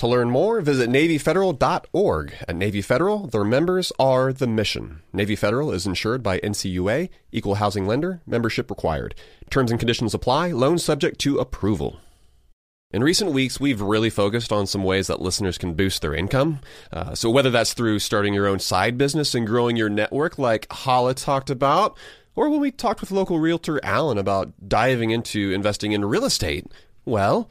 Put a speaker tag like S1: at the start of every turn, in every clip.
S1: To learn more, visit NavyFederal.org. At Navy Federal, their members are the mission. Navy Federal is insured by NCUA, equal housing lender, membership required. Terms and conditions apply, loan subject to approval. In recent weeks, we've really focused on some ways that listeners can boost their income. Uh, so, whether that's through starting your own side business and growing your network, like Hala talked about, or when we talked with local realtor Alan about diving into investing in real estate, well,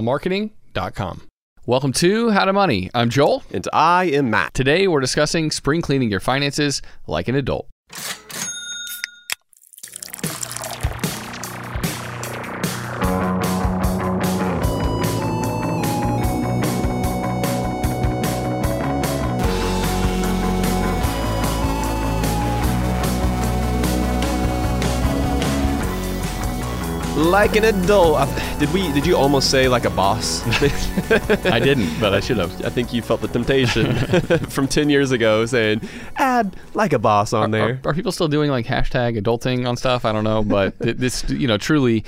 S2: upswellmarketing.com. Welcome to How to Money. I'm Joel.
S1: And I am Matt.
S2: Today we're discussing spring cleaning your finances like an adult.
S1: Like an adult. Did we? Did you almost say like a boss?
S2: I didn't, but I should have.
S1: I think you felt the temptation from ten years ago, saying add like a boss on there.
S2: Are, are people still doing like hashtag adulting on stuff? I don't know, but this, you know, truly,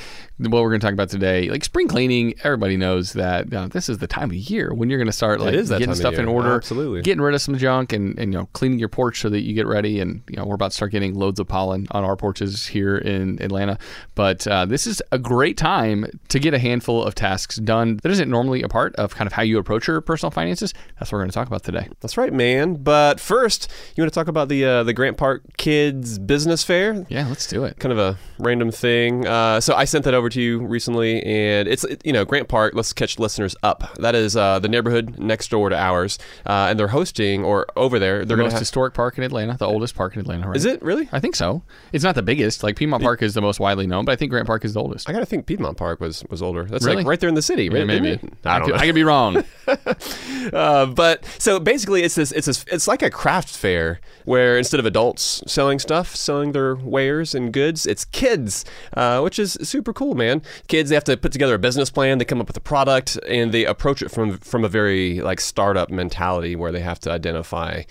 S2: what we're going to talk about today, like spring cleaning. Everybody knows that uh, this is the time of year when you're going to start like getting stuff in order,
S1: Absolutely.
S2: getting rid of some junk, and, and you know, cleaning your porch so that you get ready. And you know, we're about to start getting loads of pollen on our porches here in Atlanta. But uh, this is a great time to get a handful of tasks done that isn't normally a part of kind of how you approach your personal finances. That's what we're going to talk about today.
S1: That's right, man. But first, you want to talk about the uh, the Grant Park Kids Business Fair?
S2: Yeah, let's do it.
S1: Kind of a random thing. Uh, so I sent that over to you recently, and it's it- you know Grant Park. Let's catch listeners up. That is uh, the neighborhood next door to ours, uh, and they're hosting or over there.
S2: The
S1: They're going
S2: most
S1: have.
S2: historic park in Atlanta, the oldest park in Atlanta, right?
S1: Is it really?
S2: I think so. It's not the biggest. Like Piedmont Park is the most widely known, but I think Grant Park is the oldest.
S1: I gotta think Piedmont Park was was older. That's
S2: Really?
S1: like right there in the city.
S2: Yeah,
S1: right?
S2: maybe.
S1: Isn't? I don't
S2: could. I could be wrong.
S1: Uh, but so basically, it's this. It's this. It's like a craft fair where instead of adults selling stuff, selling their wares and goods, it's kids, uh, which is super cool, man. Kids they have to put together a business plan. They come up with a product and they approach it from from a very like startup mentality where they have to identify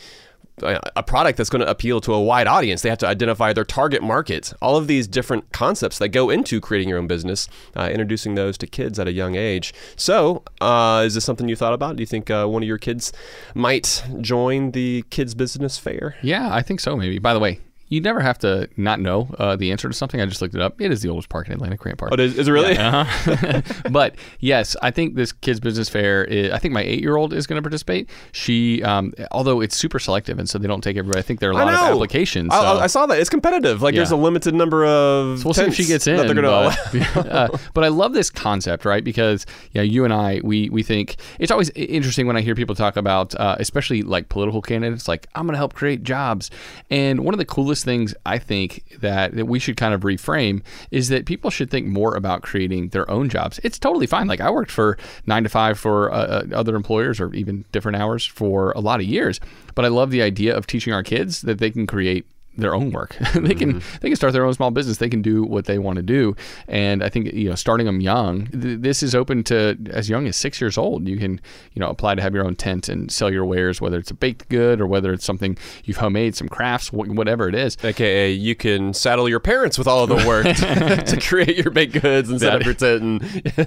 S1: a product that's going to appeal to a wide audience. They have to identify their target market. All of these different concepts that go into creating your own business, uh, introducing those to kids at a young age. So, uh, is this something you thought about? Do you think uh, one of your kids might join the kids business fair?
S2: yeah, I think so. Maybe. By the way, you never have to not know uh, the answer to something. I just looked it up. It is the oldest park in Atlanta, Grant Park.
S1: Oh, is, is it really?
S2: Uh-huh. but yes, I think this kids business fair. Is, I think my eight year old is going to participate. She, um, although it's super selective, and so they don't take everybody. I think there are a lot of applications.
S1: I,
S2: so-
S1: I saw that. It's competitive. Like, there's a limited number of.
S2: So we'll see if she gets in.
S1: That they're gonna
S2: but, uh, but I love this concept, right? Because yeah, you and I, we we think it's always interesting when I hear people talk about, uh, especially like political candidates, like I'm going to help create jobs. And one of the coolest things I think that, that we should kind of reframe is that people should think more about creating their own jobs. It's totally fine. Like I worked for nine to five for uh, uh, other employers or even different hours for a lot of years, but I love the idea of teaching our kids that they can create their own work. they can they can start their own small business. They can do what they want to do. And I think you know, starting them young, th- this is open to as young as six years old. You can you know apply to have your own tent and sell your wares, whether it's a baked good or whether it's something you've homemade, some crafts, wh- whatever it is.
S1: AKA, you can saddle your parents with all of the work to create your baked goods and set up your tent. And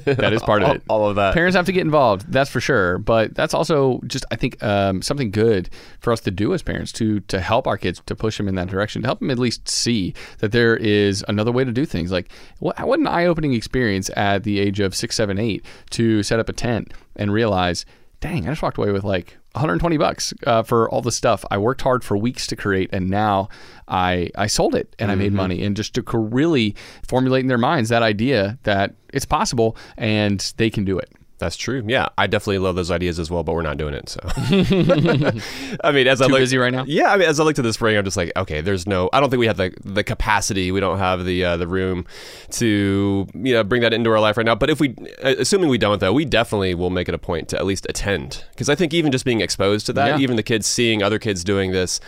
S2: That is part of
S1: all,
S2: it.
S1: All of that.
S2: Parents have to get involved, that's for sure. But that's also just, I think, um, something good for us to do as parents to to help our kids to push them in that direction, to help them at least see that there is another way to do things. Like, what, what an eye opening experience at the age of six, seven, eight to set up a tent and realize, dang, I just walked away with like 120 bucks uh, for all the stuff I worked hard for weeks to create, and now I I sold it and I made money. And just to really formulate in their minds that idea that it's possible and they can do it.
S1: That's true. Yeah, I definitely love those ideas as well, but we're not doing it. So, I mean, as I
S2: Too
S1: look,
S2: busy right now?
S1: Yeah, I mean, as I look to this spring, I'm just like, okay, there's no. I don't think we have the the capacity. We don't have the uh, the room to you know bring that into our life right now. But if we, uh, assuming we don't, though, we definitely will make it a point to at least attend because I think even just being exposed to that,
S2: Yeah.
S1: even the kids seeing other kids doing this.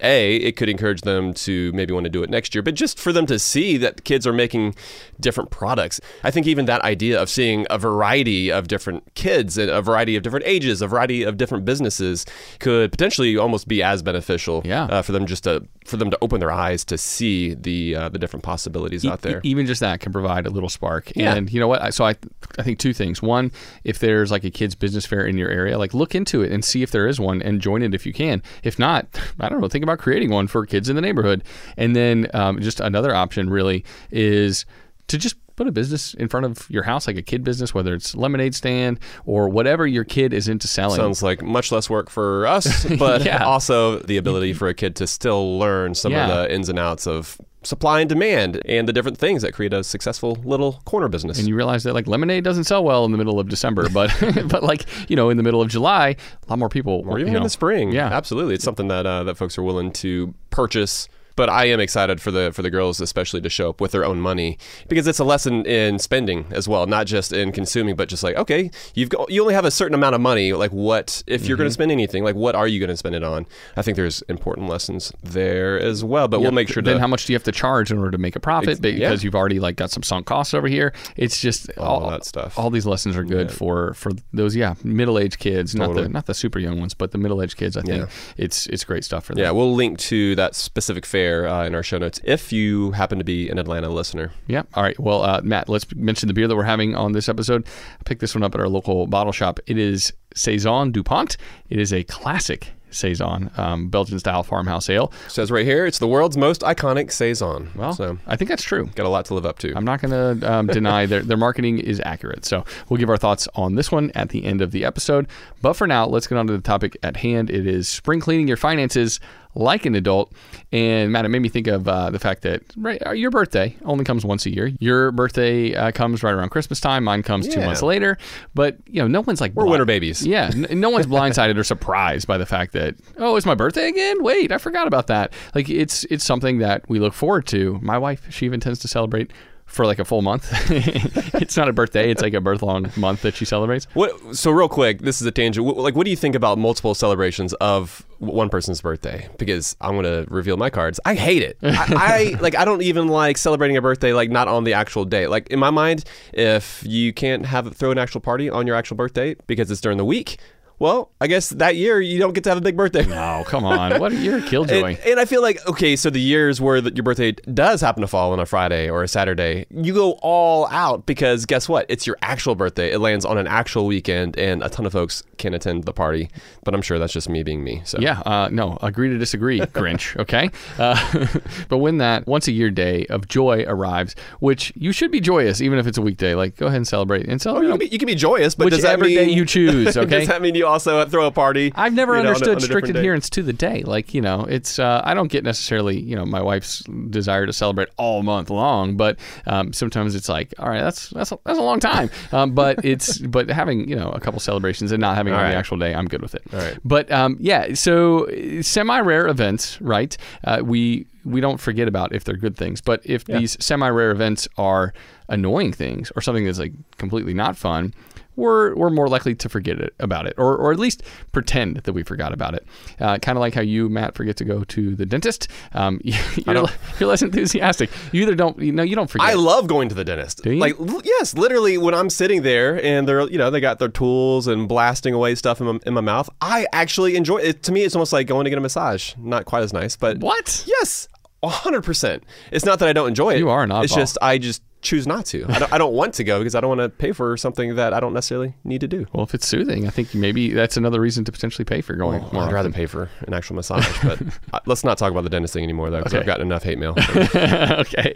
S1: A, it could encourage them to maybe want to do it next year, but just for them to see that kids are making different products. I think even that idea of seeing a variety of different kids and a variety of different ages, a variety of different businesses could potentially almost be as beneficial
S2: Yeah.
S1: uh, for them just to for them to open their eyes to see the uh, the different possibilities out there.
S2: E- even just that can provide a little spark.
S1: Yeah.
S2: And you know what? I- So I, I think two things. One, if there's like a kids business fair in your area, like look into it and see if there is one and join it if you can. If not, I don't know, think about creating one for kids in the neighborhood. And then um, just another option really is to just put a business in front of your house, like a kid business, whether it's lemonade stand or whatever your kid is into selling.
S1: Sounds like much less work for us, but
S2: Yeah.
S1: also the ability for a kid to still learn some
S2: Yeah.
S1: of the ins and outs of supply and demand and the different things that create a successful little corner business.
S2: and you realize that like lemonade doesn't sell well in the middle of December, but but like you know in the middle of July, a lot more people
S1: or even
S2: you
S1: in the spring.
S2: Yeah.
S1: absolutely. It's something that uh, that folks are willing to purchase. But I am excited for the for the girls, especially to show up with their own money, because it's a lesson in spending as well, not just in consuming, but just like okay, you've got, you only have a certain amount of money. Like what if you're going
S2: Mm-hmm.
S1: to spend anything? Like what are you going to spend it on? I think there's important lessons there as well. But we'll make sure
S2: Then
S1: to
S2: how much do you have to charge in order to make a profit? Because
S1: yeah.
S2: you've already like got some sunk costs over here. It's just
S1: All of that stuff.
S2: All these lessons are good for for those yeah middle aged kids, not the not the super young ones, but the middle aged kids. I think
S1: Yeah.
S2: it's it's great stuff for them.
S1: Yeah, we'll link to that specific fair uh, in our show notes if you happen to be an Atlanta listener.
S2: Yeah. All right. Well, uh, Matt, let's mention the beer that we're having on this episode. I picked this one up at our local bottle shop. It is Saison Dupont. It is a classic Saison, um, Belgian style farmhouse ale.
S1: says right here, it's the world's most iconic saison.
S2: Well,
S1: so
S2: I think that's true.
S1: got a lot to live up to.
S2: I'm not going to um, deny their, their marketing is accurate. So we'll give our thoughts on this one at the end of the episode. But for now, let's get on to the topic at hand. It is spring cleaning your finances like an adult. And Matt, it made me think of uh, the fact that right, uh, your birthday only comes once a year. Your birthday uh, comes right around Christmas time. Mine comes two months later. But you know, no one's like
S1: We're winter babies.
S2: Yeah, n- no one's blindsided or surprised by the fact that oh, it's my birthday again. Wait, I forgot about that. Like it's it's something that we look forward to. My wife, she even tends to celebrate for like a full month. it's not a birthday; it's like a birth long month that she celebrates.
S1: What? So real quick, this is a tangent. Like, what do you think about multiple celebrations of one person's birthday? Because I'm going to reveal my cards. I hate it. I, I like. I don't even like celebrating a birthday like not on the actual day. Like in my mind, if you can't have throw an actual party on your actual birthday because it's during the week. Well, I guess that year you don't get to have a big birthday.
S2: No, come on. What a year, killjoy.
S1: And, and I feel like okay, so the years where the, your birthday does happen to fall on a Friday or a Saturday, you go all out because guess what? It's your actual birthday. It lands on an actual weekend, and a ton of folks can attend the party. But I'm sure that's just me being me. So
S2: Yeah, uh, no, agree to disagree, Grinch. Okay, uh, but when that once a year day of joy arrives, which you should be joyous even if it's a weekday, like go ahead and celebrate and
S1: you
S2: celebrate
S1: can, be, you can be joyous, but does that mean
S2: day you choose. Okay,
S1: does that mean you also throw a party?
S2: I've never
S1: you know, on a-
S2: understood
S1: on a
S2: strict
S1: different day?
S2: adherence to the day. Like, you know, it's, uh, I don't get necessarily, you know, my wife's desire to celebrate all month long, but um, sometimes it's like, all right, that's, that's, a, that's a long time. Um, but it's, but having, you know, a couple celebrations and not having on
S1: right.
S2: the actual day, I'm good with it.
S1: All right.
S2: But um, yeah, so semi rare events, right? Uh, we, we don't forget about if they're good things, but if these semi rare events are annoying things or something that's like completely not fun, we're, we're more likely to forget it about it, or, or at least pretend that we forgot about it. Uh, kind of like how you, Matt, forget to go to the dentist. Um, you're, you're less enthusiastic. You either don't, you know, you don't forget.
S1: I love going to the dentist.
S2: you?
S1: Like, l- yes, literally, when I'm sitting there and they're, you know, they got their tools and blasting away stuff in my, in my mouth, I actually enjoy it. To me, it's almost like going to get a massage. Not quite as nice, but
S2: what?
S1: yes, hundred percent. It's not that I don't enjoy it.
S2: You are an
S1: It's just I just choose not to. I don't, I don't want to go because I don't want to pay for something that I don't necessarily need to do.
S2: Well, if it's soothing, I think maybe that's another reason to potentially pay for going more.
S1: I'd rather pay for an actual massage, but uh, let's not talk about the dentist thing anymore, though, because
S2: Okay.
S1: I've gotten enough hate mail.
S2: okay.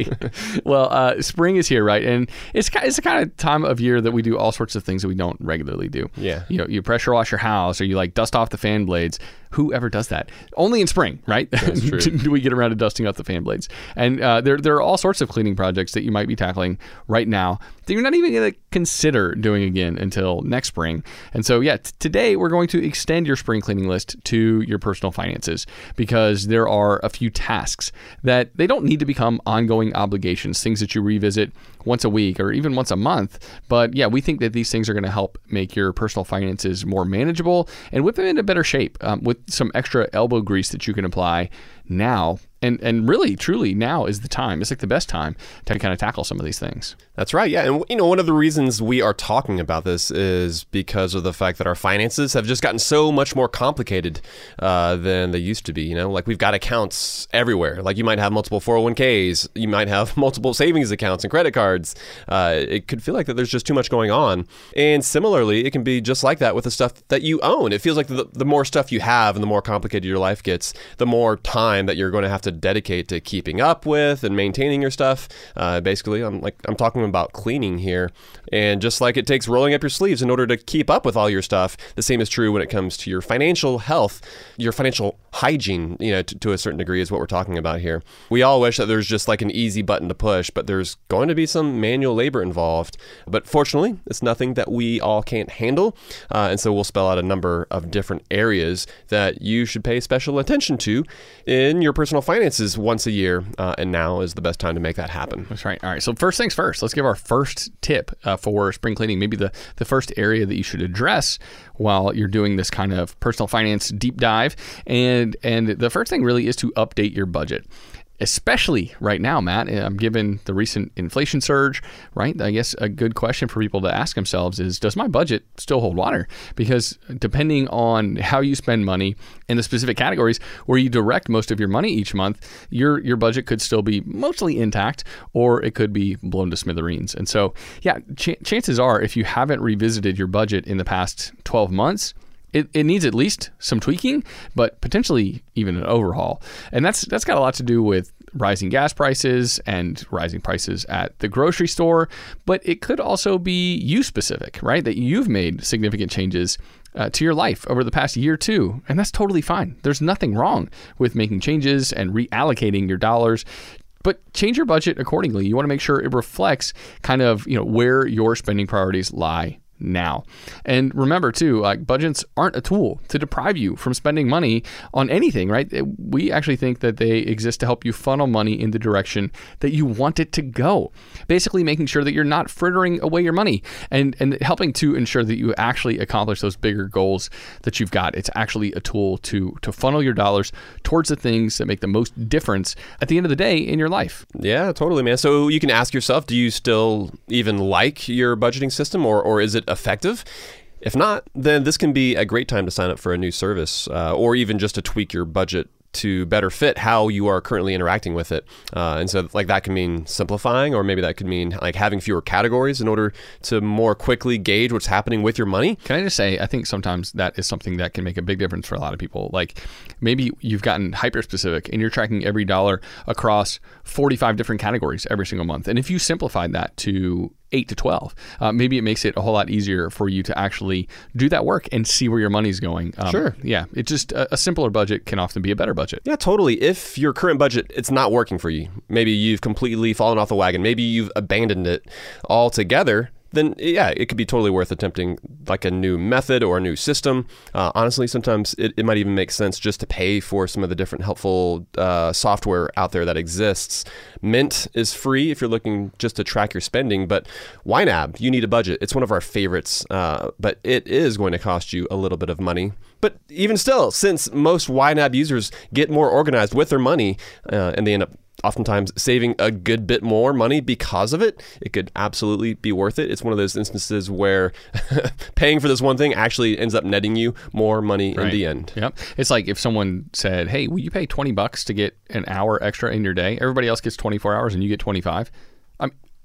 S2: Well, uh, spring is here, right? And it's it's the kind of time of year that we do all sorts of things that we don't regularly do.
S1: Yeah.
S2: You know, you pressure wash your house, or you like dust off the fan blades. Who ever does that? Only in spring, right? Do we get around to dusting off the fan blades? And uh, there there are all sorts of cleaning projects that you might be tackling right now that you're not even going to consider doing again until next spring. And so, yeah, t- today we're going to extend your spring cleaning list to your personal finances because there are a few tasks that they don't need to become ongoing obligations, things that you revisit once a week or even once a month. But yeah, we think that these things are going to help make your personal finances more manageable and whip them into better shape um, with some extra elbow grease that you can apply now. And, and really, truly, now is the time. It's like the best time to kind of tackle some of these things.
S1: That's right. Yeah. And, you know, one of the reasons we are talking about this is because of the fact that our finances have just gotten so much more complicated uh, than they used to be. You know, like we've got accounts everywhere. Like you might have multiple 401ks, you might have multiple savings accounts and credit cards. Uh, it could feel like that there's just too much going on. And similarly, it can be just like that with the stuff that you own. It feels like the, the more stuff you have and the more complicated your life gets, the more time that you're going to have to dedicate to keeping up with and maintaining your stuff. Uh, basically, I'm like I'm talking about cleaning here, and just like it takes rolling up your sleeves in order to keep up with all your stuff, the same is true when it comes to your financial health, your financial hygiene. You know, to, to a certain degree, is what we're talking about here. We all wish that there's just like an easy button to push, but there's going to be some manual labor involved. But fortunately, it's nothing that we all can't handle, uh, and so we'll spell out a number of different areas that you should pay special attention to in your personal finances once a year. Uh, and now is the best time to make that happen.
S2: That's right. All right. So first things first, let's give our first tip uh, for spring cleaning. Maybe the, the first area that you should address while you're doing this kind of personal finance deep dive. And and the first thing really is to update your budget. Especially right now, Matt, um, given the recent inflation surge, right? I guess a good question for people to ask themselves is Does my budget still hold water? Because depending on how you spend money in the specific categories where you direct most of your money each month, your, your budget could still be mostly intact or it could be blown to smithereens. And so, yeah, ch- chances are if you haven't revisited your budget in the past 12 months, it, it needs at least some tweaking, but potentially even an overhaul. And that's that's got a lot to do with rising gas prices and rising prices at the grocery store, but it could also be you specific, right? That you've made significant changes uh, to your life over the past year too, and that's totally fine. There's nothing wrong with making changes and reallocating your dollars but change your budget accordingly. You want to make sure it reflects kind of you know where your spending priorities lie now. And remember too, like budgets aren't a tool to deprive you from spending money on anything, right? We actually think that they exist to help you funnel money in the direction that you want it to go. Basically making sure that you're not frittering away your money and and helping to ensure that you actually accomplish those bigger goals that you've got. It's actually a tool to to funnel your dollars towards the things that make the most difference at the end of the day in your life.
S1: Yeah, totally, man. So you can ask yourself, do you still even like your budgeting system or, or is it effective? If not, then this can be a great time to sign up for a new service uh, or even just to tweak your budget to better fit how you are currently interacting with it. Uh, and so, like, that can mean simplifying, or maybe that could mean like having fewer categories in order to more quickly gauge what's happening with your money.
S2: Can I just say, I think sometimes that is something that can make a big difference for a lot of people. Like, maybe you've gotten hyper specific and you're tracking every dollar across 45 different categories every single month. And if you simplified that to 8 to 12. Uh, maybe it makes it a whole lot easier for you to actually do that work and see where your money's going. Um,
S1: Sure.
S2: Yeah. It just, a, a simpler budget can often be a better budget.
S1: Yeah, totally. If your current budget it's not working for you, maybe you've completely fallen off the wagon, maybe you've abandoned it altogether, then yeah, it could be totally worth attempting like a new method or a new system. Uh, honestly, sometimes it, it might even make sense just to pay for some of the different helpful uh, software out there that exists. Mint is free if you're looking just to track your spending, but YNAB, you need a budget. It's one of our favorites, uh, but it is going to cost you a little bit of money. But even still, since most YNAB users get more organized with their money uh, and they end up oftentimes saving a good bit more money because of it, it could absolutely be worth it. It's one of those instances where paying for this one thing actually ends up netting you more money in the end.
S2: Yep. It's like if someone said, "Hey, will you pay 20 bucks to get an hour extra in your day? Everybody else gets 24 hours and you get 25."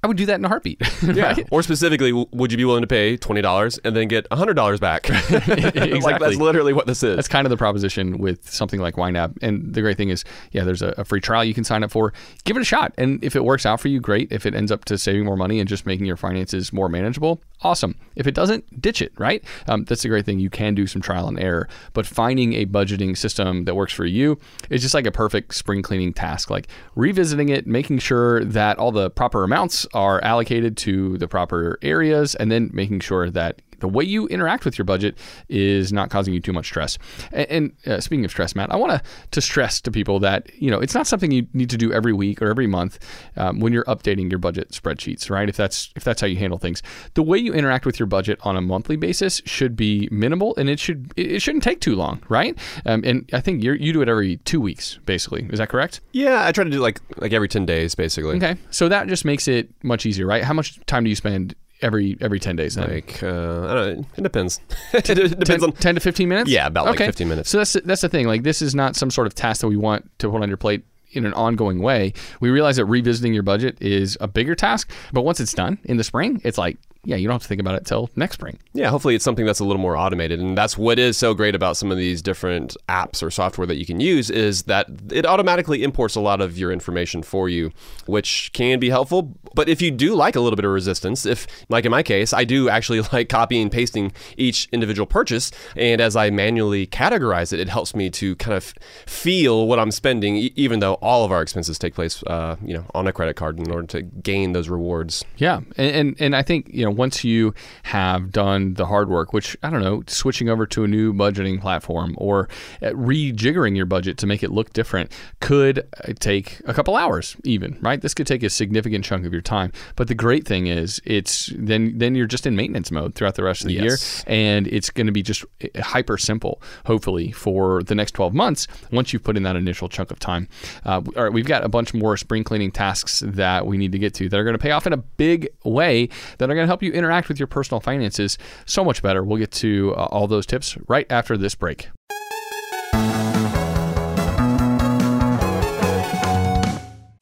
S2: I'm, would do that in a heartbeat.
S1: Yeah.
S2: right?
S1: Or specifically, would you be willing to pay twenty dollars and then get hundred dollars back? Like
S2: Exactly.
S1: that's literally what this is.
S2: That's kind of the proposition with something like YNAB. And the great thing is, yeah, there's a, a free trial you can sign up for. Give it a shot. And if it works out for you, great. If it ends up to saving more money and just making your finances more manageable, awesome. If it doesn't, ditch it, right? Um, that's the great thing. You can do some trial and error. But finding a budgeting system that works for you is just like a perfect spring cleaning task. Like revisiting it, making sure that all the proper amounts are allocated to the proper areas, and then making sure that the way you interact with your budget is not causing you too much stress. And, and uh, speaking of stress, Matt, I want to to stress to people that you know it's not something you need to do every week or every month um, when you're updating your budget spreadsheets, right? If that's if that's how you handle things, the way you interact with your budget on a monthly basis should be minimal, and it should it shouldn't take too long, right? Um, and I think you you do it every two weeks, basically. Is that correct?
S1: yeah, I try to do like like every ten days, basically.
S2: Okay, so that just makes it much easier, right? How much time do you spend every every ten days? Then?
S1: Like uh, I don't know, it depends. it depends
S2: 10,
S1: on
S2: 10 to 15 minutes?
S1: Yeah, about, like, 15 minutes.
S2: So that's that's the thing. Like this is not some sort of task that we want to put on your plate in an ongoing way. We realize that revisiting your budget is a bigger task, but once it's done in the spring, it's like, yeah, you don't have to think about it till next spring.
S1: Yeah, hopefully it's something that's a little more automated. And that's what is so great about some of these different apps or software that you can use is that it automatically imports a lot of your information for you, which can be helpful. But if you do like a little bit of resistance, if, like in my case, I do actually like copying and pasting each individual purchase, and as I manually categorize it, it helps me to kind of feel what I'm spending, even though all of our expenses take place, uh, you know, on a credit card in order to gain those rewards.
S2: Yeah, and, and and I think you know once you have done the hard work, which I don't know, switching over to a new budgeting platform or uh, rejiggering your budget to make it look different could uh, take a couple hours, even right. This could take a significant chunk of your time. But the great thing is, it's then then you're just in maintenance mode throughout the rest of the
S1: Yes.
S2: year, and it's going to be just uh, hyper simple, hopefully for the next 12 months once you've put in that initial chunk of time. Uh, all right, we've got a bunch more spring cleaning tasks that we need to get to that are going to pay off in a big way that are going to help you interact with your personal finances so much better. We'll get to uh, all those tips right after this break.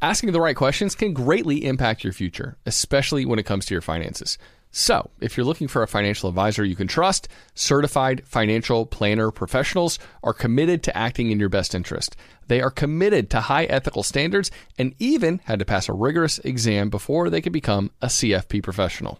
S2: Asking the right questions can greatly impact your future, especially when it comes to your finances. So, if you're looking for a financial advisor you can trust, certified financial planner professionals are committed to acting in your best interest. They are committed to high ethical standards and even had to pass a rigorous exam before they could become a CFP professional.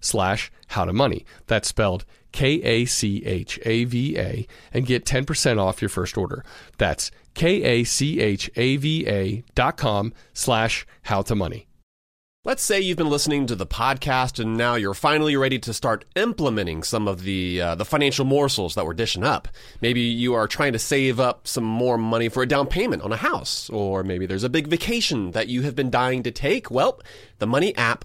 S2: slash how to money. That's spelled K-A-C-H-A-V-A and get 10% off your first order. That's K-A-C-H-A-V-A dot com slash how to money.
S1: Let's say you've been listening to the podcast and now you're finally ready to start implementing some of the uh, the financial morsels that we're dishing up. Maybe you are trying to save up some more money for a down payment on a house, or maybe there's a big vacation that you have been dying to take. Well, the money app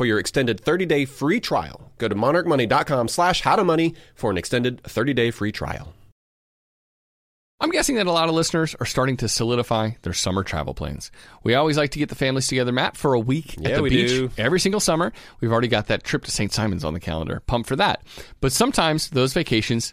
S1: for your extended 30-day free trial. Go to monarchmoney.com slash howtomoney for an extended 30-day free trial.
S2: I'm guessing that a lot of listeners are starting to solidify their summer travel plans. We always like to get the families together, Matt, for a week
S1: Yeah,
S2: at the
S1: we
S2: beach
S1: do.
S2: every single summer. We've already got that trip to St. Simons on the calendar. Pumped for that. But sometimes those vacations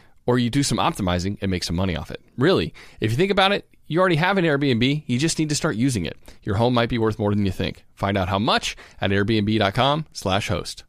S2: or you do some optimizing and make some money off it. Really, if you think about it, you already have an Airbnb, you just need to start using it. Your home might be worth more than you think. Find out how much at airbnb.com/host.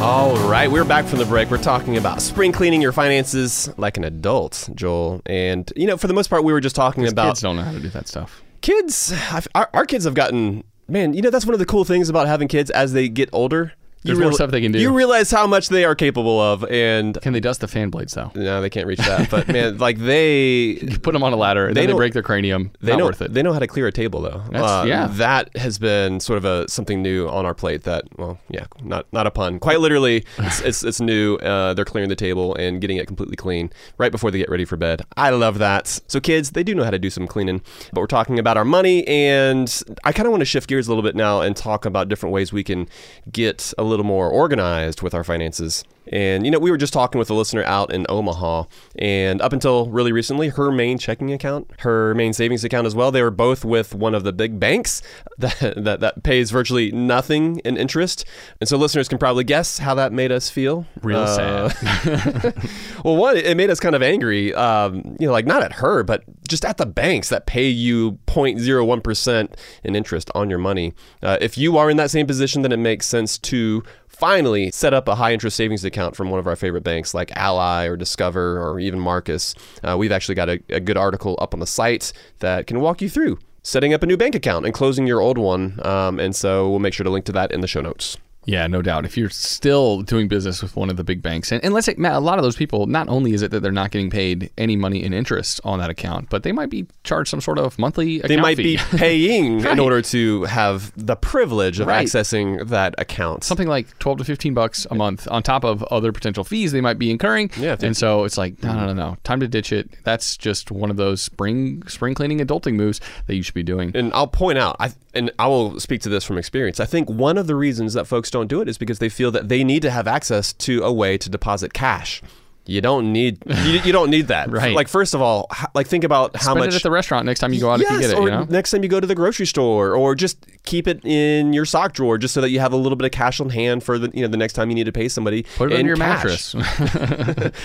S1: All right, we're back from the break. We're talking about spring cleaning your finances like an adult, Joel. And, you know, for the most part, we were just talking about
S2: Kids don't know how to do that stuff.
S1: kids. I've, our, our kids have gotten, man, you know, that's one of the cool things about having kids as they get older.
S2: There's
S1: you
S2: more stuff they can do.
S1: You realize how much they are capable of. And,
S2: Can they dust the fan blades though?
S1: no, they can't reach that. But, man, like they.
S2: You put them on a ladder, and
S1: They
S2: then they break their cranium.
S1: They
S2: Not
S1: know
S2: worth it.
S1: they know how to clear a table though. Uh,
S2: That's- yeah.
S1: that has been sort of a something new on our plate. That well, yeah, not not a pun. Quite literally, it's it's, it's new. Uh, they're clearing the table and getting it completely clean right before they get ready for bed. I love that. So kids, they do know how to do some cleaning. But we're talking about our money, and I kind of want to shift gears a little bit now and talk about different ways we can get a little more organized with our finances. And you know, we were just talking with a listener out in Omaha, and up until really recently, her main checking account, her main savings account as well, they were both with one of the big banks that that, that pays virtually nothing in interest. And so, listeners can probably guess how that made us feel.
S2: Real
S1: Uh,
S2: sad.
S1: well, one, it made us kind of angry. Um, you know, like not at her, but just at the banks that pay you 0.01 percent in interest on your money. Uh, if you are in that same position, then it makes sense to finally set up a high interest savings account from one of our favorite banks like Ally or Discover or even Marcus. Uh, we've actually got a, a good article up on the site that can walk you through setting up a new bank account and closing your old one. Um, and so we'll make sure to link to that in the show notes.
S2: Yeah, no doubt. If you're still doing business with one of the big banks, and, and let's say, Matt, a lot of those people, not only is it that they're not getting paid any money in interest on that account, but they might be charged some sort of monthly account
S1: They might
S2: fee.
S1: be paying
S2: Right.
S1: in order to have the privilege of
S2: Right.
S1: accessing that account.
S2: something like 12 to 15 bucks a month on top of other potential fees they might be incurring.
S1: Yeah,
S2: and so it's like, no, no, no, mm-hmm. no. Time to ditch it. That's just one of those spring spring cleaning adulting moves that you should be doing.
S1: And I'll point out, I, and I will speak to this from experience. I think one of the reasons that folks don't do it is because they feel that they need to have access to a way to deposit cash. You don't need you, you don't need that.
S2: Right.
S1: Like first of all, like think about how
S2: Spend
S1: much
S2: it at the restaurant next time you go out if you
S1: Yes,
S2: get it.
S1: or
S2: You know?
S1: next time you go to the grocery store, or just keep it in your sock drawer, just so that you have a little bit of cash on hand for the you know the next time you need to pay somebody.
S2: Put it
S1: in
S2: your
S1: cash.
S2: mattress.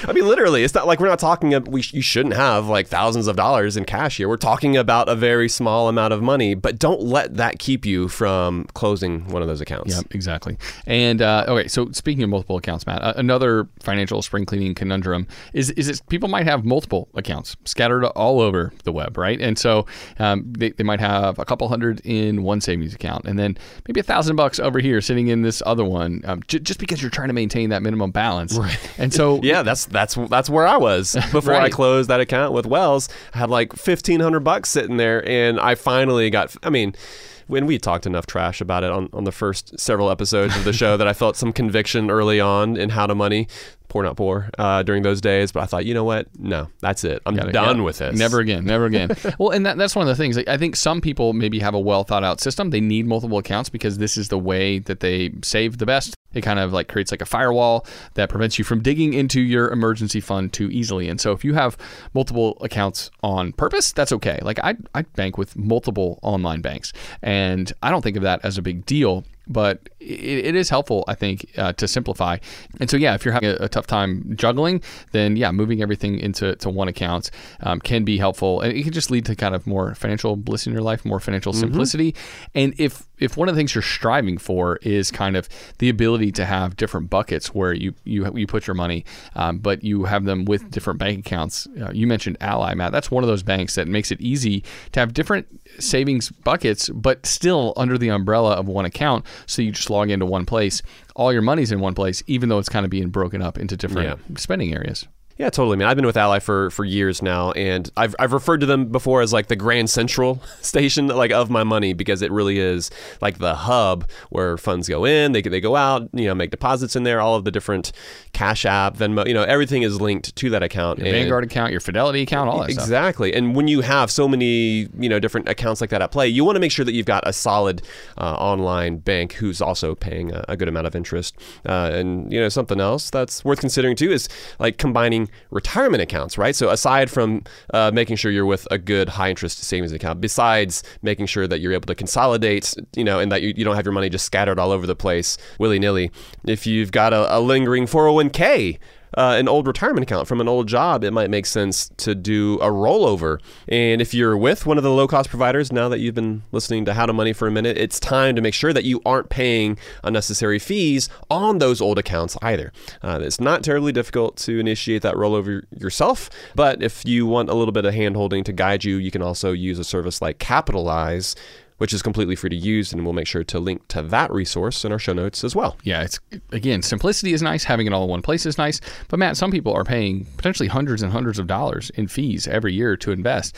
S1: I mean, literally, it's not like we're not talking. We sh- you shouldn't have like thousands of dollars in cash here. We're talking about a very small amount of money, but don't let that keep you from closing one of those accounts.
S2: Yep, exactly. And uh, okay, so speaking of multiple accounts, Matt, uh, another financial spring cleaning conundrum is is that people might have multiple accounts scattered all over the web, right? And so um, they, they might have a couple hundred in one savings account, and then maybe a thousand bucks over here sitting in this other one, um, j- just because you're trying to maintain that minimum balance. Right. And so
S1: Yeah, that's that's that's where I was before I closed that account with Wells. I had like fifteen hundred bucks sitting there, and I finally got. I mean. When we talked enough trash about it on, on the first several episodes of the show, that I felt some conviction early on in how to money, poor not poor, uh, during those days. But I thought, you know what? No, that's it. I'm
S2: Gotta-
S1: done
S2: yeah.
S1: with this.
S2: Never again. Never again. well, and that, that's one of the things. Like, I think some people maybe have a well thought out system. They need multiple accounts because this is the way that they save the best. It kind of like creates like a firewall that prevents you from digging into your emergency fund too easily. And so if you have multiple accounts on purpose, that's okay. Like I I bank with multiple online banks, and I don't think of that as a big deal but it, it is helpful, I think, uh, to simplify. And so, yeah, if you're having a, a tough time juggling, then yeah, moving everything into to one account um, can be helpful, and it can just lead to kind of more financial bliss in your life, more financial simplicity. And if if one of the things you're striving for is kind of the ability to have different buckets where you you you put your money, um, but you have them with different bank accounts. Uh, you mentioned Ally, Matt. That's one of those banks that makes it easy to have different savings buckets, but still under the umbrella of one account. So you just log into one place. All your money's in one place, even though it's kind of being broken up into different spending areas.
S1: Yeah, totally, man. I've been with Ally for, for years now, and I've, I've referred to them before as like the Grand Central station, like of my money, because it really is like the hub where funds go in, they they go out, you know, make deposits in there. All of the different Cash App, Venmo, you know, everything is linked to that account.
S2: Your
S1: and-
S2: Vanguard account, your Fidelity account, all that stuff.
S1: Exactly. And when you have so many, you know, different accounts like that at play, you want to make sure that you've got a solid uh, online bank who's also paying a, a good amount of interest. Uh, and you know, something else that's worth considering too is like combining retirement accounts, right? So aside from uh, making sure you're with a good high interest savings account, besides making sure that you're able to consolidate, you know, and that you, you don't have your money just scattered all over the place willy nilly. If you've got a, a lingering 401k uh, an old retirement account from an old job, it might make sense to do a rollover. And if you're with one of the low cost providers, now that you've been listening to How to Money for a minute, it's time to make sure that you aren't paying unnecessary fees on those old accounts either. Uh, it's not terribly difficult to initiate that rollover yourself, but if you want a little bit of hand holding to guide you, you can also use a service like Capitalize. Which is completely free to use, and we'll make sure to link to that resource in our show notes as well.
S2: Yeah, it's again, simplicity is nice. Having it all in one place is nice. But Matt, some people are paying potentially hundreds and hundreds of dollars in fees every year to invest.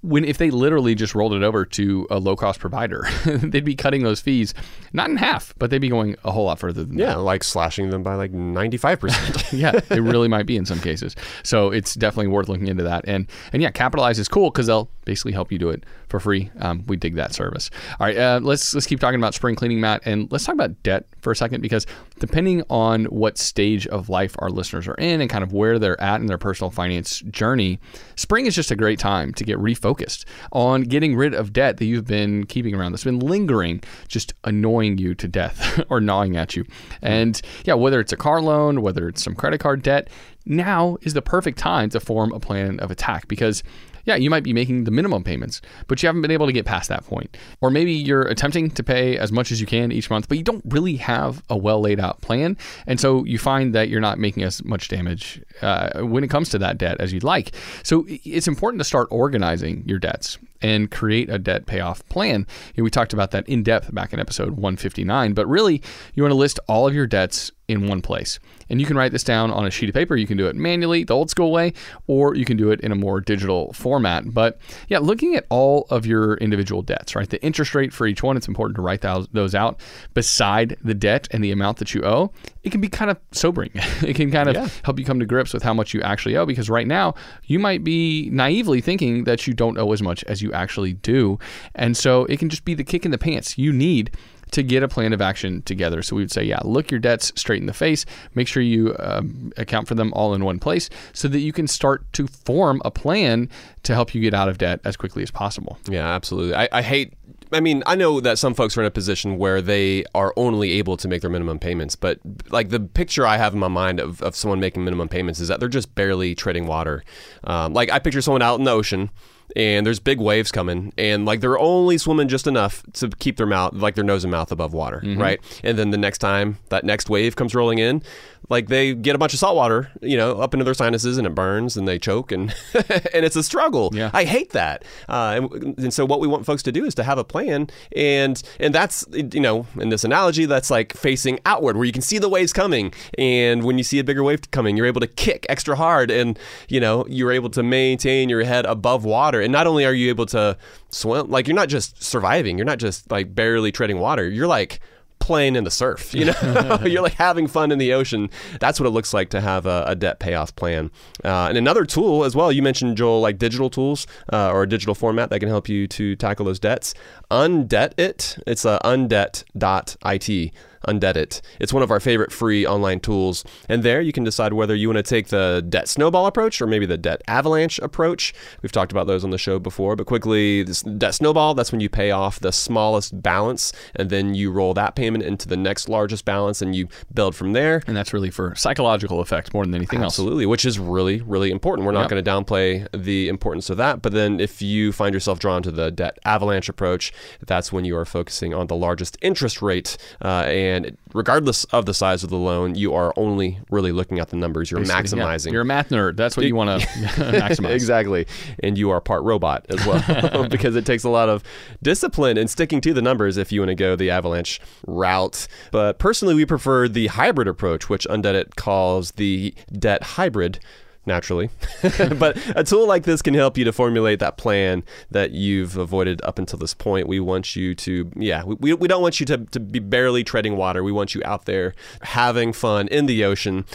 S2: When if they literally just rolled it over to a low cost provider, they'd be cutting those fees not in half, but they'd be going a whole lot further than that.
S1: Yeah, like slashing them by like 95%.
S2: yeah, it really might be in some cases. So it's definitely worth looking into that. And and yeah, capitalize is cool because they'll basically help you do it for free. Um, we dig that service. All right, uh, let's let's keep talking about spring cleaning, Matt, and let's talk about debt for a second because depending on what stage of life our listeners are in and kind of where they're at in their personal finance journey, spring is just a great time to get refocused on getting rid of debt that you've been keeping around that's been lingering, just annoying you to death or gnawing at you. And yeah, whether it's a car loan, whether it's some credit card debt, now is the perfect time to form a plan of attack because yeah, you might be making the minimum payments, but you haven't been able to get past that point. Or maybe you're attempting to pay as much as you can each month, but you don't really have a well laid out plan. And so you find that you're not making as much damage uh, when it comes to that debt as you'd like. So it's important to start organizing your debts and create a debt payoff plan. You know, we talked about that in depth back in episode 159, but really, you want to list all of your debts in one place. And you can write this down on a sheet of paper. You can do it manually, the old school way, or you can do it in a more digital format. But yeah, looking at all of your individual debts, right? The interest rate for each one, it's important to write those, out beside the debt and the amount that you owe. It can be kind of sobering. it can kind of
S1: Yeah.
S2: help you come to grips with how much you actually owe because right now you might be naively thinking that you don't owe as much as you actually do. And so it can just be the kick in the pants you need to get a plan of action together. So we would say, yeah, look your debts straight in the face. Make sure you um, account for them all in one place so that you can start to form a plan to help you get out of debt as quickly as possible.
S1: Yeah, absolutely. I, I hate. I mean, I know that some folks are in a position where they are only able to make their minimum payments, but like the picture I have in my mind of, of someone making minimum payments is that they're just barely treading water. Um, like I picture someone out in the ocean and there's big waves coming and like they're only swimming just enough to keep their mouth like their nose and mouth above water right? And then the next time that next wave comes rolling in like they get a bunch of salt water you know up into their sinuses and it burns and they choke and and it's a struggle.
S2: Yeah.
S1: i hate that. Uh, and, and so what we want folks to do is to have a plan and and that's you know in this analogy that's like facing outward where you can see the waves coming and when you see a bigger wave coming you're able to kick extra hard and you know you're able to maintain your head above water and not only are you able to swim like you're not just surviving. You're not just like barely treading water. You're like playing in the surf you know? You're like having fun in the ocean. That's what it looks like to have a, a debt payoff plan. Uh, and another tool as well you mentioned joel like digital tools uh, or a digital format that can help you to tackle those debts. Undebt it. It's uh, undebt.it Undebt It. It's one of our favorite free online tools. And there you can decide whether you want to take the debt snowball approach or maybe the debt avalanche approach. We've talked about those on the show before, but quickly, this debt snowball, that's when you pay off the smallest balance and then you roll that payment into the next largest balance and you build from there.
S2: And that's really for psychological effect more than anything else.
S1: Absolutely, which is really, really important. We're not
S2: Yep.
S1: going to downplay the importance of that. But then if you find yourself drawn to the debt avalanche approach, that's when you are focusing on the largest interest rate. Uh, and regardless of the size of the loan, you are only really looking at the numbers. You're
S2: Basically, yeah.
S1: maximizing.
S2: You're a math nerd. That's what you want to maximize.
S1: exactly. And you are part robot as well because it takes a lot of discipline and sticking to the numbers if you want to go the avalanche route. But personally, we prefer the hybrid approach, which Undebt calls the debt hybrid. Naturally, but a tool like this can help you to formulate that plan that you've avoided up until this point. We want you to, yeah, we, we don't want you to, to be barely treading water. We want you out there having fun in the ocean,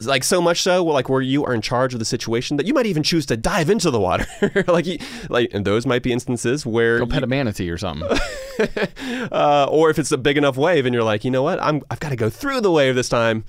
S1: like so much so, well, like where you are in charge of the situation that you might even choose to dive into the water. like, you, like, and those might be instances where
S2: Go
S1: you-
S2: pet a manatee or something.
S1: uh, or if it's a big enough wave and you're like, you know what, I'm, I've got to go through the wave this time.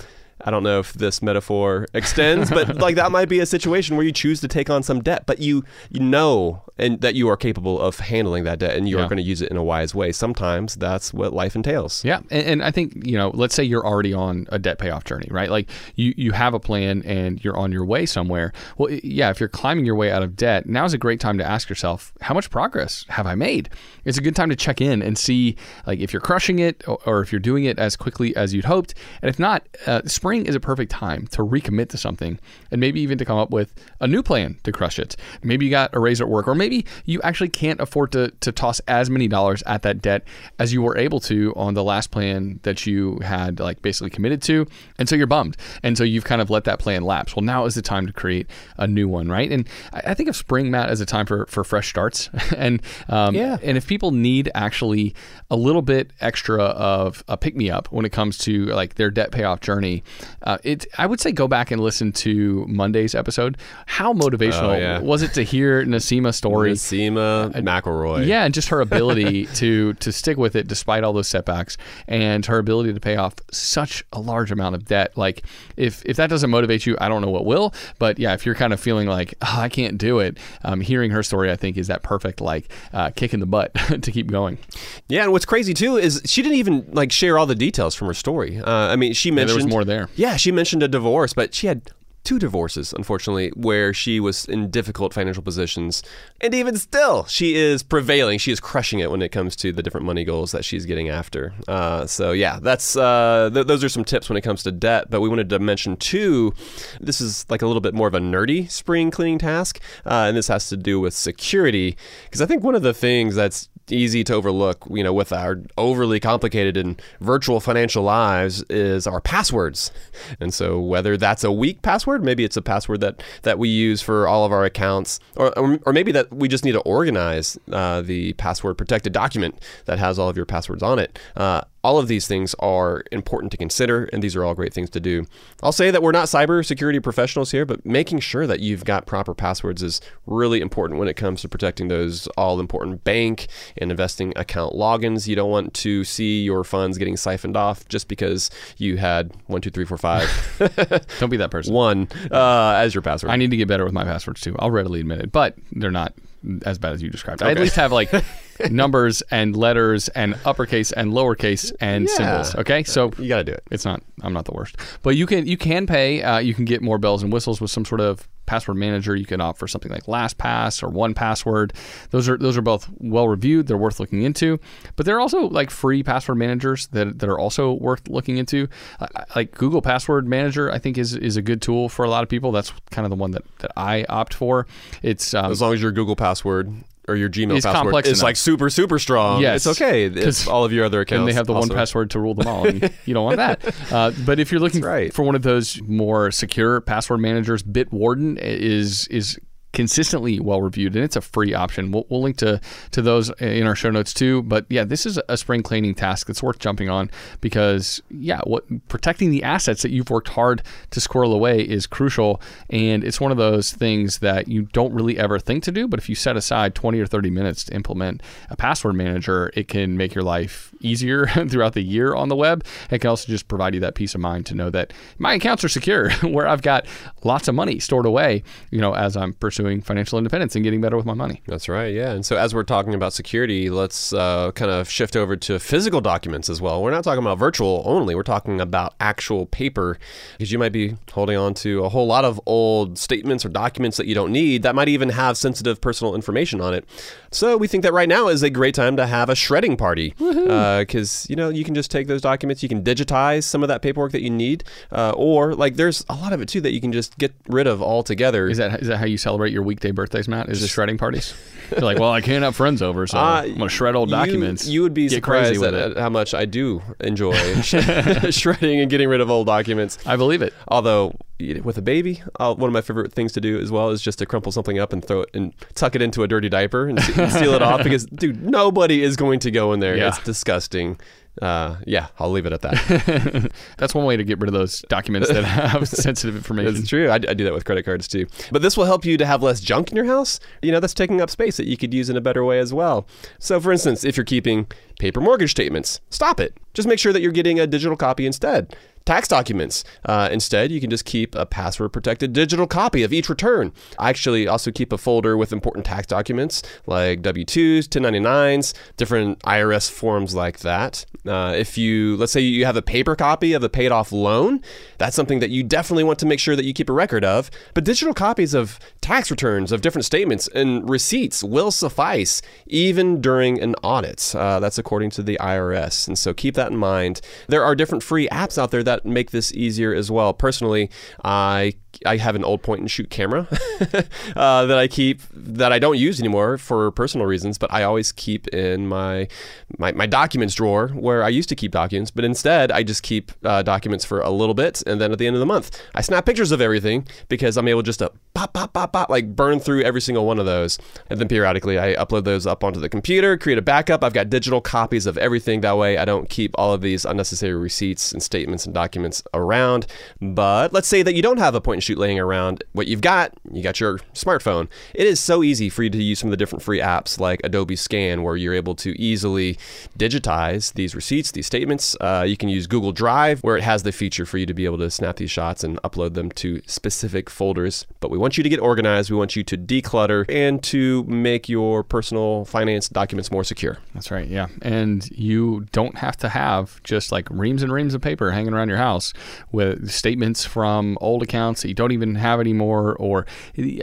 S1: I don't know if this metaphor extends, but like that might be a situation where you choose to take on some debt, but you you know and that you are capable of handling that debt and you are
S2: Yeah.
S1: going to use it in a wise way. Sometimes that's what life entails.
S2: Yeah, and, and I think you know, let's say you're already on a debt payoff journey, right? Like you you have a plan and you're on your way somewhere. Well, yeah, if you're climbing your way out of debt, now's a great time to ask yourself, how much progress have I made? It's a good time to check in and see like if you're crushing it or, or if you're doing it as quickly as you'd hoped. And if not, uh, spring is a perfect time to recommit to something and maybe even to come up with a new plan to crush it. Maybe you got a raise at work, or maybe you actually can't afford to, to toss as many dollars at that debt as you were able to on the last plan that you had like basically committed to. And so you're bummed. And so you've kind of let that plan lapse. Well, now is the time to create a new one, right? And I, think of spring, Matt, as a time for, for fresh starts. and um,
S1: Yeah.
S2: and if people need actually a little bit extra of a pick me up when it comes to like their debt payoff journey, uh, it I would say go back and listen to Monday's episode. How motivational
S1: Oh, yeah.
S2: was it to hear Nasima story?
S1: Nasima McElroy.
S2: Yeah, and just her ability to to stick with it despite all those setbacks, and her ability to pay off such a large amount of debt. Like, if if that doesn't motivate you, I don't know what will. But yeah, if you're kind of feeling like oh, I can't do it, um, hearing her story, I think is that perfect like uh, kick in the butt to keep going.
S1: Yeah, and what's crazy too is she didn't even like share all the details from her story. Uh, I mean, she mentioned there
S2: was more there.
S1: Yeah, she mentioned a divorce, but she had two divorces, unfortunately, where she was in difficult financial positions. And even still, she is prevailing. She is crushing it when it comes to the different money goals that she's getting after. Uh, so yeah, that's uh, th- those are some tips when it comes to debt. But we wanted to mention too. This is like a little bit more of a nerdy spring cleaning task, uh, and this has to do with security because I think one of the things that's easy to overlook, you know, with our overly complicated and virtual financial lives is our passwords. And so whether that's a weak password, maybe it's a password that, that we use for all of our accounts, or, or, maybe that we just need to organize uh, the password protected document that has all of your passwords on it. Uh, all of these things are important to consider, and these are all great things to do. I'll say that we're not cybersecurity professionals here, but making sure that you've got proper passwords is really important when it comes to protecting those all important bank and investing account logins. You don't want to see your funds getting siphoned off just because you had one, two, three, four, five,
S2: Don't be that person.
S1: one uh, as your password.
S2: I need to get better with my passwords too. I'll readily admit it, but they're not as bad as you described. I at least have like numbers and letters and uppercase and lowercase and
S1: Yeah.
S2: symbols. Okay, so
S1: you got to do it.
S2: it's not. I'm not the worst, but you can you can pay. Uh, you can get more bells and whistles with some sort of password manager. You can opt for something like LastPass or 1Password. Those are those are both well reviewed. They're worth looking into. But there are also like free password managers that, that are also worth looking into. Uh, like Google Password Manager, I think is is a good tool for a lot of people. That's kind of the one that, that I opt for. It's um,
S1: As long as your Google password or your Gmail
S2: It's
S1: password
S2: complex
S1: is
S2: enough.
S1: like super, super strong.
S2: Yes.
S1: It's okay.
S2: 'Cause
S1: If all of your other accounts.
S2: and they have the
S1: also-
S2: one password to rule them all. And you don't want that. Uh, but if you're looking
S1: right.
S2: for one of those more secure password managers, Bitwarden is is consistently well reviewed and it's a free option. We'll, we'll link to to those uh, in our show notes too. But yeah, this is a spring cleaning task that's worth jumping on because yeah, what protecting the assets that you've worked hard to squirrel away is crucial. And it's one of those things that you don't really ever think to do. But if you set aside 20 or 30 minutes to implement a password manager, it can make your life easier throughout the year on the web. It can also just provide you that peace of mind to know that my accounts are secure, where I've got lots of money stored away, you know, as I'm pursuing financial independence and getting better with my money.
S1: That's right, yeah. And so, as we're talking about security, let's uh, kind of shift over to physical documents as well. We're not talking about virtual only, we're talking about actual paper because you might be holding on to a whole lot of old statements or documents that you don't need that might even have sensitive personal information on it. So, we think that right now is a great time to have a shredding party because, you know, you can just take those documents, you can digitize some of that paperwork that you need, uh, or like there's a lot of it too that you can just get rid of altogether.
S2: Is that is that how you celebrate your weekday birthdays, Matt? Is just shredding parties? You're like, well, I can't have friends over, so
S1: Uh,
S2: I'm gonna shred old documents.
S1: You, would be
S2: Get crazy
S1: surprised
S2: with
S1: at, how much I do enjoy shredding and getting rid of old documents.
S2: I believe it.
S1: Although with a baby, uh, one of my favorite things to do as well is just to crumple something up and throw it and tuck it into a dirty diaper and, and seal it off because, dude, nobody is going to go in there.
S2: Yeah.
S1: It's disgusting. Uh, yeah, I'll leave it at that.
S2: That's one way to get rid of those documents that have sensitive information.
S1: It's true. I, I do that with credit cards too. But this will help you to have less junk in your house. You know, that's taking up space that you could use in a better way as well. So, for instance, if you're keeping paper mortgage statements, stop it. Just make sure that you're getting a digital copy instead. Tax documents. Uh, instead, you can just keep a password protected digital copy of each return. I actually also keep a folder with important tax documents like W 2s, 1099s, different IRS forms like that. Uh, if you, let's say you have a paper copy of a paid off loan, that's something that you definitely want to make sure that you keep a record of. But digital copies of tax returns, of different statements and receipts will suffice even during an audit. Uh, that's according to the IRS. And so keep that in mind. There are different free apps out there that make this easier as well. Personally, I I have an old point and shoot camera uh, that I keep that I don't use anymore for personal reasons, but I always keep in my, my my documents drawer where I used to keep documents, but instead I just keep uh, documents for a little bit, and then at the end of the month I snap pictures of everything because I'm able just to pop pop pop pop like burn through every single one of those, and then periodically I upload those up onto the computer, create a backup. I've got digital copies of everything. That way I don't keep all of these unnecessary receipts and statements and documents around. But let's say that you don't have a point and shoot laying around. What you've got, you got your smartphone. It is so easy for you to use some of the different free apps like Adobe Scan, where you're able to easily digitize these receipts, these statements. Uh, you can use Google Drive, where it has the feature for you to be able to snap these shots and upload them to specific folders. But we want you to get organized. We want you to declutter and to make your personal finance documents more secure.
S2: That's right. Yeah. And you don't have to have just like reams and reams of paper hanging around your house with statements from old accounts that you don't even have anymore. Or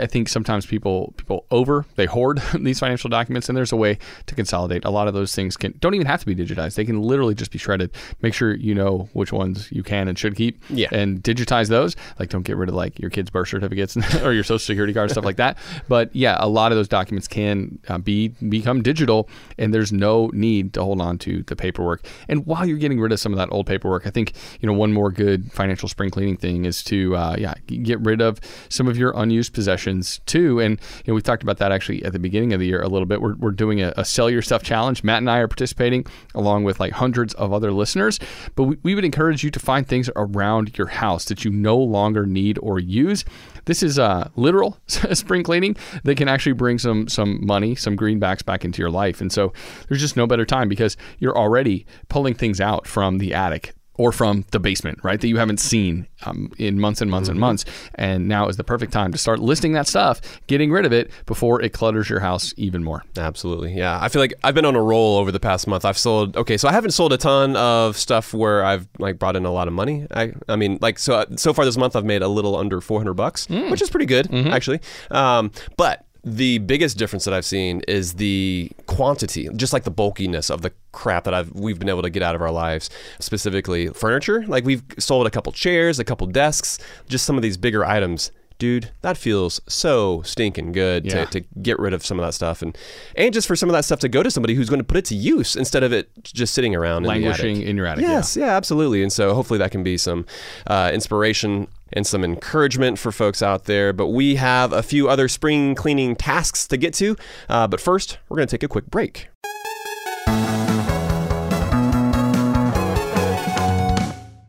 S2: I think sometimes people people over they hoard these financial documents, and there's a way to consolidate. A lot of those things can don't even have to be digitized. They can literally just be shredded. Make sure you know which ones you can and should keep.
S1: Yeah.
S2: And digitize those. Like don't get rid of like your kids' birth certificates or your social security card stuff like that. But yeah, a lot of those documents can uh, be become digital, and there's no need to hold on to the paperwork. And while you're getting rid of some of that old paperwork, I think you know one more good financial spring cleaning thing is to uh, yeah get rid of some of your unused possessions too. And you know, we talked about that actually at the beginning of the year a little bit. We're, we're doing a, a sell your stuff challenge. Matt and I are participating along with like hundreds of other listeners. But we, we would encourage you to find things around your house that you no longer need or use. This is uh, Uh, literal spring cleaning that can actually bring some some money, some greenbacks back into your life. And so there's just no better time because you're already pulling things out from the attic or from the basement, right? That you haven't seen um, in months and months mm-hmm. and months. And now is the perfect time to start listing that stuff, getting rid of it before it clutters your house even more.
S1: Absolutely. Yeah. I feel like I've been on a roll over the past month. I've sold, okay, so I haven't sold a ton of stuff where I've like brought in a lot of money. I, I mean, like, so, so far this month I've made a little under 400 bucks, mm. which is pretty good, mm-hmm. actually. Um, but the biggest difference that I've seen is the quantity, just like the bulkiness of the crap that I've we've been able to get out of our lives. Specifically, furniture. Like we've sold a couple chairs, a couple desks, just some of these bigger items. Dude, that feels so stinking good yeah. to, to get rid of some of that stuff and and just for some of that stuff to go to somebody who's going to put it to use instead of it just sitting around
S2: languishing in,
S1: in
S2: your attic.
S1: Yes, yeah. yeah. absolutely. And so hopefully that can be some uh, inspiration and some encouragement for folks out there. But we have a few other spring cleaning tasks to get to. Uh, but first, we're going to take a quick break.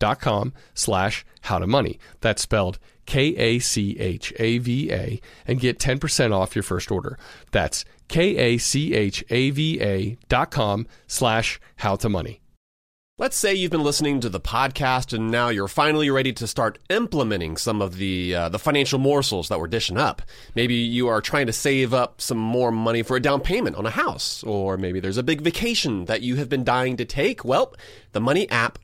S2: dot com slash how to money. That's spelled K A C H A V A and get 10% off your first order. That's K A C H A V A dot com slash how to money.
S1: Let's say you've been listening to the podcast and now you're finally ready to start implementing some of the uh, the financial morsels that we're dishing up. Maybe you are trying to save up some more money for a down payment on a house, or maybe there's a big vacation that you have been dying to take. Well, the money app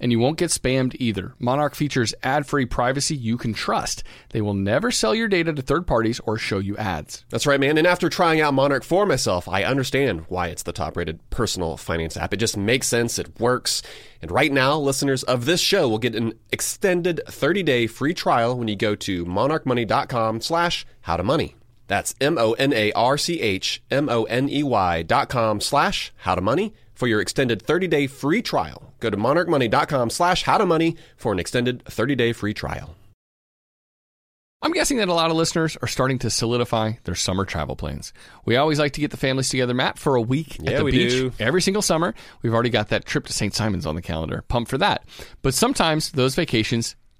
S2: and you won't get spammed either. Monarch features ad free privacy you can trust. They will never sell your data to third parties or show you ads.
S1: That's right, man. And after trying out Monarch for myself, I understand why it's the top rated personal finance app. It just makes sense, it works. And right now, listeners of this show will get an extended 30 day free trial when you go to monarchmoney.com slash. That's M O N A R C H M O N E Y dot com slash for your extended 30-day free trial. Go to monarchmoney.com slash howtomoney for an extended 30-day free trial.
S2: I'm guessing that a lot of listeners are starting to solidify their summer travel plans. We always like to get the families together, Matt, for a week
S1: yeah,
S2: at the beach
S1: do.
S2: every single summer. We've already got that trip to St. Simons on the calendar. Pumped for that. But sometimes those vacations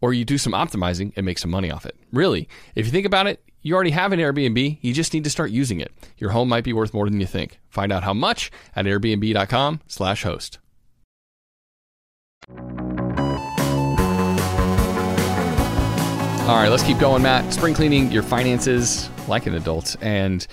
S2: or you do some optimizing and make some money off it. Really, if you think about it, you already have an Airbnb, you just need to start using it. Your home might be worth more than you think. Find out how much at airbnb.com/host. All right, let's keep going, Matt. Spring cleaning your finances like an adult. And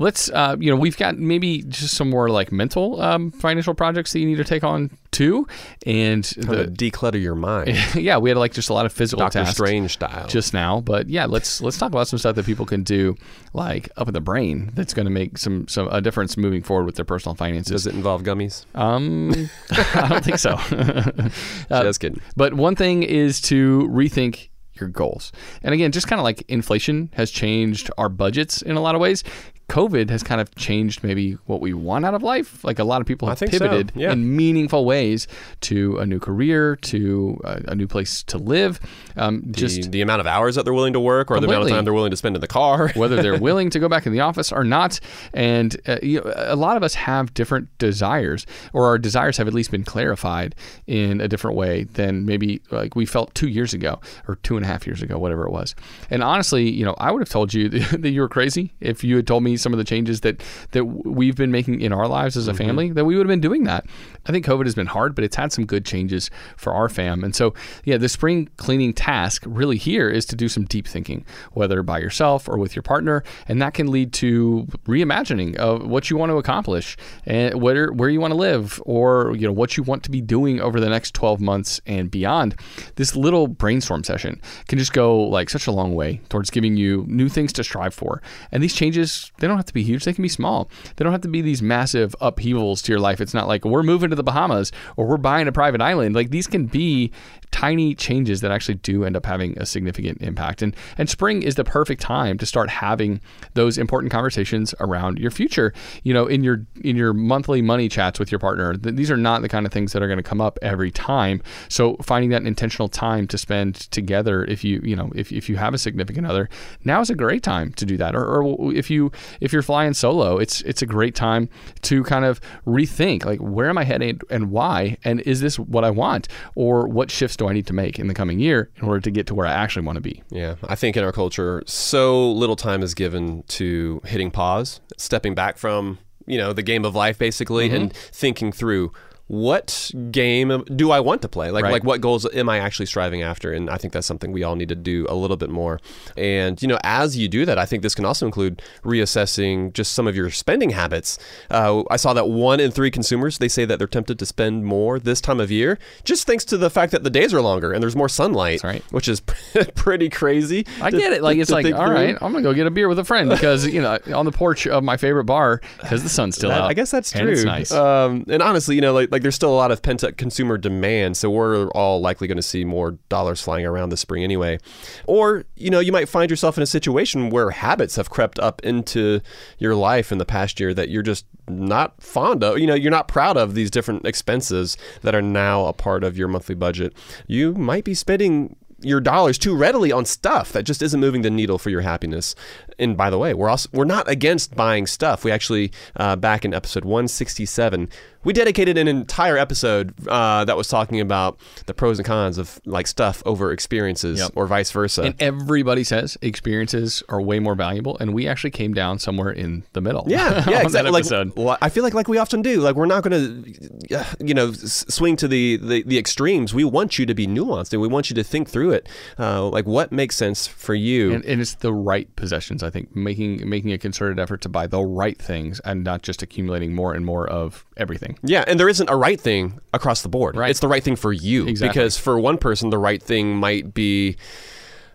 S2: let's, uh, you know, we've got maybe just some more like mental um, financial projects that you need to take on too. And
S1: to declutter your mind.
S2: yeah, we had like just a lot of physical
S1: Doctor
S2: tasks
S1: Strange style.
S2: just now. But yeah, let's let's talk about some stuff that people can do like up in the brain that's going to make some some a difference moving forward with their personal finances.
S1: Does it involve gummies?
S2: Um, I don't think so. Uh,
S1: Just kidding.
S2: But one thing is to rethink your goals. And again, just kind of like inflation has changed our budgets in a lot of ways. COVID has kind of changed maybe what we want out of life. Like a lot of people have
S1: think so,
S2: pivoted
S1: yeah.
S2: in meaningful ways to a new career, to a, a new place to live. Um, just
S1: the, the amount of hours that they're willing to work or the amount of time they're willing to spend in the car.
S2: whether they're willing to go back in the office or not. And uh, you know, a lot of us have different desires, or our desires have at least been clarified in a different way than maybe like we felt two years ago or two and a half years ago, whatever it was. And honestly, you know, I would have told you that you were crazy if you had told me some of the changes that that we've been making in our lives as a mm-hmm. family. That we would have been doing that. I think COVID has been hard, but it's had some good changes for our fam. And so, yeah, the spring cleaning task really here is to do some deep thinking, whether by yourself or with your partner, and that can lead to reimagining of what you want to accomplish and where where you want to live, or you know what you want to be doing over the next 12 months and beyond. This little brainstorm session can just go like such a long way towards giving you new things to strive for. And these changes, they don't have to be huge; they can be small. They don't have to be these massive upheavals to your life. It's not like we're moving to the Bahamas or we're buying a private island. Like these can be tiny changes that actually do end up having a significant impact. And and spring is the perfect time to start having those important conversations around your future. You know, in your in your monthly money chats with your partner, th- these are not the kind of things that are going to come up every time. So finding that intentional time to spend together, if you you know if, if you have a significant other, now is a great time to do that. Or, or if you if you're flying solo, it's it's a great time to kind of rethink like where am I headed and why, and is this what I want, or what shifts do I need to make in the coming year in order to get to where I actually want to be.
S1: Yeah, I think in our culture, so little time is given to hitting pause, stepping back from you know the game of life basically,
S2: Mm-hmm.
S1: and thinking through what game do I want to play? Like
S2: Right.
S1: like what goals am I actually striving after? And I think that's something we all need to do a little bit more. And you know, as you do that, I think this can also include reassessing just some of your spending habits. Uh, I saw that one in three consumers they say that they're tempted to spend more this time of year, just thanks to the fact that the days are longer and there's more sunlight,
S2: right.
S1: which is pretty crazy.
S2: I
S1: to-
S2: get it. Like
S1: to
S2: it's like,
S1: think
S2: all right, I'm gonna go get a beer with a friend because you know on the porch of my favorite bar because the sun's still
S1: That-
S2: out.
S1: I guess that's true. and.
S2: It's nice.
S1: Um, and honestly, you know, like like there's still a lot of pent up consumer demand, so we're all likely going to see more dollars flying around this spring anyway. Or you know, you might find yourself in a situation where habits have crept up into your life in the past year that you're just not fond of. You know, you're not proud of these different expenses that are now a part of your monthly budget. You might be spending your dollars too readily on stuff that just isn't moving the needle for your happiness. And by the way, we're also we're not against buying stuff. We actually uh, back in episode 167, we dedicated an entire episode uh, that was talking about the pros and cons of like stuff over experiences
S2: Yep.
S1: or vice versa.
S2: and everybody says experiences are way more valuable, and we actually came down somewhere in the middle.
S1: Yeah, yeah, exactly. Like, well, I feel like like we often do. Like we're not going to, you know, swing to the, the the extremes. We want you to be nuanced, and we want you to think through it. Uh, like what makes sense for you.
S2: and, and it's the right possessions. I think making making a concerted effort to buy the right things and not just accumulating more and more of everything.
S1: Yeah, and there isn't a right thing across the board.
S2: Right.
S1: It's the right thing for you.
S2: Exactly.
S1: Because for one person, the right thing might be,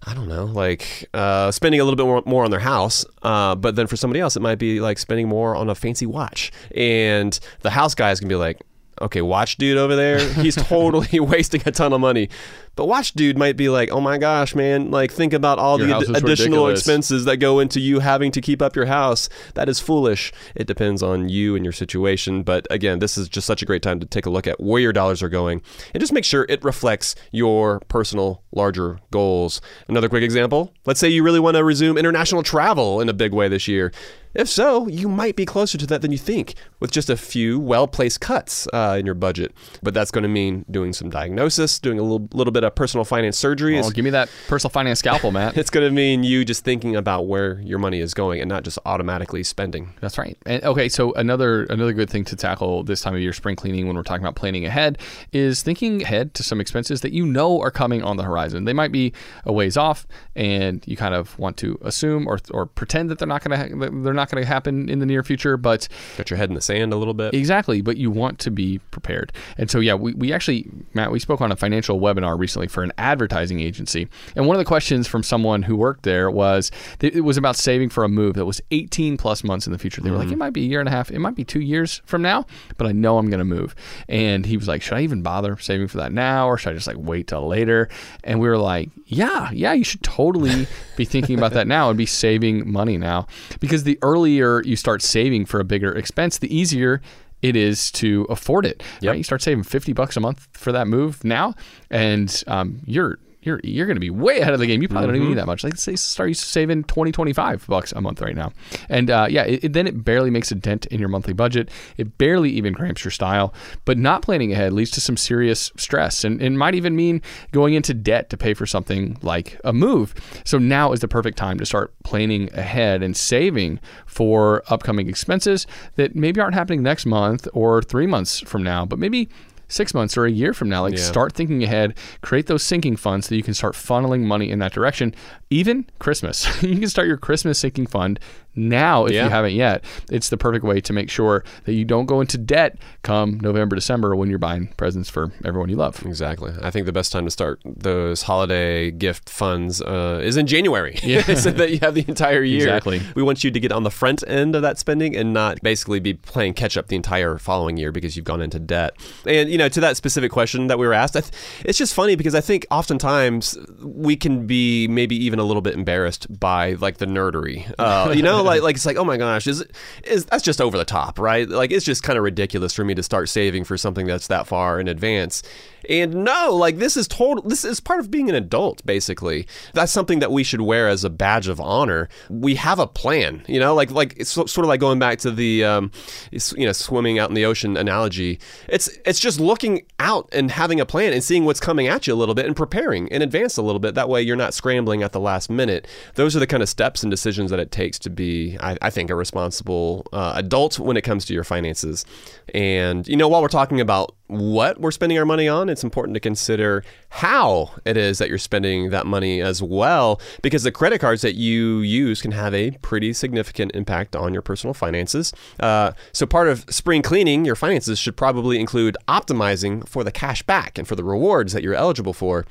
S1: I don't know, like uh, spending a little bit more, more on their house. Uh, but then for somebody else, it might be like spending more on a fancy watch. And the house guy is going to be like, okay, watch dude over there, he's totally wasting a ton of money. But watch dude might be like, oh my gosh, man, like think about all
S2: Your
S1: the ad- additional
S2: ridiculous.
S1: expenses that go into you having to keep up your house. That is foolish. It depends on you and your situation. But again, this is just such a great time to take a look at where your dollars are going and just make sure it reflects your personal larger goals. Another quick example let's say you really want to resume international travel in a big way this year. If so, you might be closer to that than you think with just a few well placed cuts uh, in your budget. But that's going to mean doing some diagnosis, doing a little, little bit of personal finance surgery.
S2: Well, give me that personal finance scalpel, Matt.
S1: It's going to mean you just thinking about where your money is going and not just automatically spending.
S2: That's right. And okay, so another another good thing to tackle this time of year, spring cleaning, when we're talking about planning ahead, is thinking ahead to some expenses that you know are coming on the horizon. They might be a ways off, and you kind of want to assume or, or pretend that they're not going to they're not going to happen in the near future, but
S1: Got your head in the sand a little bit.
S2: Exactly, but you want to be prepared. And so, yeah, we, we actually, Matt, we spoke on a financial webinar recently for an advertising agency. And one of the questions from someone who worked there was it was about saving for a move that was 18 plus months in the future. They were like, mm-hmm. it might be a year and a half, it might be two years from now, but I know I'm going to move. And he was like, should I even bother saving for that now or should I just like wait till later? And we were like, yeah, yeah, you should totally be thinking about that now and be saving money now because the earlier you start saving for a bigger expense, the easier it is to afford it. Right? You start saving fifty bucks a month for that move now, and um, you're you're you're going to be way ahead of the game. You probably don't even need that much. Like say start saving 20, 25 bucks a month right now, and uh, yeah, it, it- then it barely makes a dent in your monthly budget. It barely even cramps your style. But not planning ahead leads to some serious stress, and it might even mean going into debt to pay for something like a move. So now is the perfect time to start planning ahead and saving for upcoming expenses that maybe aren't happening next month or three months from now, but maybe six months or a year from now. Like
S1: Yeah.
S2: start thinking ahead, create those sinking funds so you can start funneling money in that direction. Even Christmas, you can start your Christmas sinking fund now if
S1: Yeah.
S2: you haven't yet. It's the perfect way to make sure that you don't go into debt come November, December when you're buying presents for everyone you love.
S1: Exactly. I think the best time to start those holiday gift funds uh, is in January, so that you have the entire year.
S2: Exactly.
S1: We want you to get on the front end of that spending and not basically be playing catch up the entire following year because you've gone into debt. And you know, to that specific question that we were asked, I th- it's just funny because I think oftentimes we can be maybe even a little bit embarrassed by like the nerdery. Uh, you know, like like it's like oh my gosh, is is that's just over the top, right? Like it's just kind of ridiculous for me to start saving for something that's that far in advance. And no, like this is total. This is part of being an adult, basically. That's something that we should wear as a badge of honor. We have a plan, you know, like like it's sort of like going back to the um, you know swimming out in the ocean analogy. It's it's just looking out and having a plan and seeing what's coming at you a little bit and preparing in advance a little bit. That way, you're not scrambling at the last minute. Those are the kind of steps and decisions that it takes to be, I, I think, a responsible uh, adult when it comes to your finances. And you know, while we're talking about what we're spending our money on, it's important to consider how it is that you're spending that money as well, because the credit cards that you use can have a pretty significant impact on your personal finances. Uh, so, part of spring cleaning your finances should probably include optimizing for the cash back and for the rewards that you're eligible for.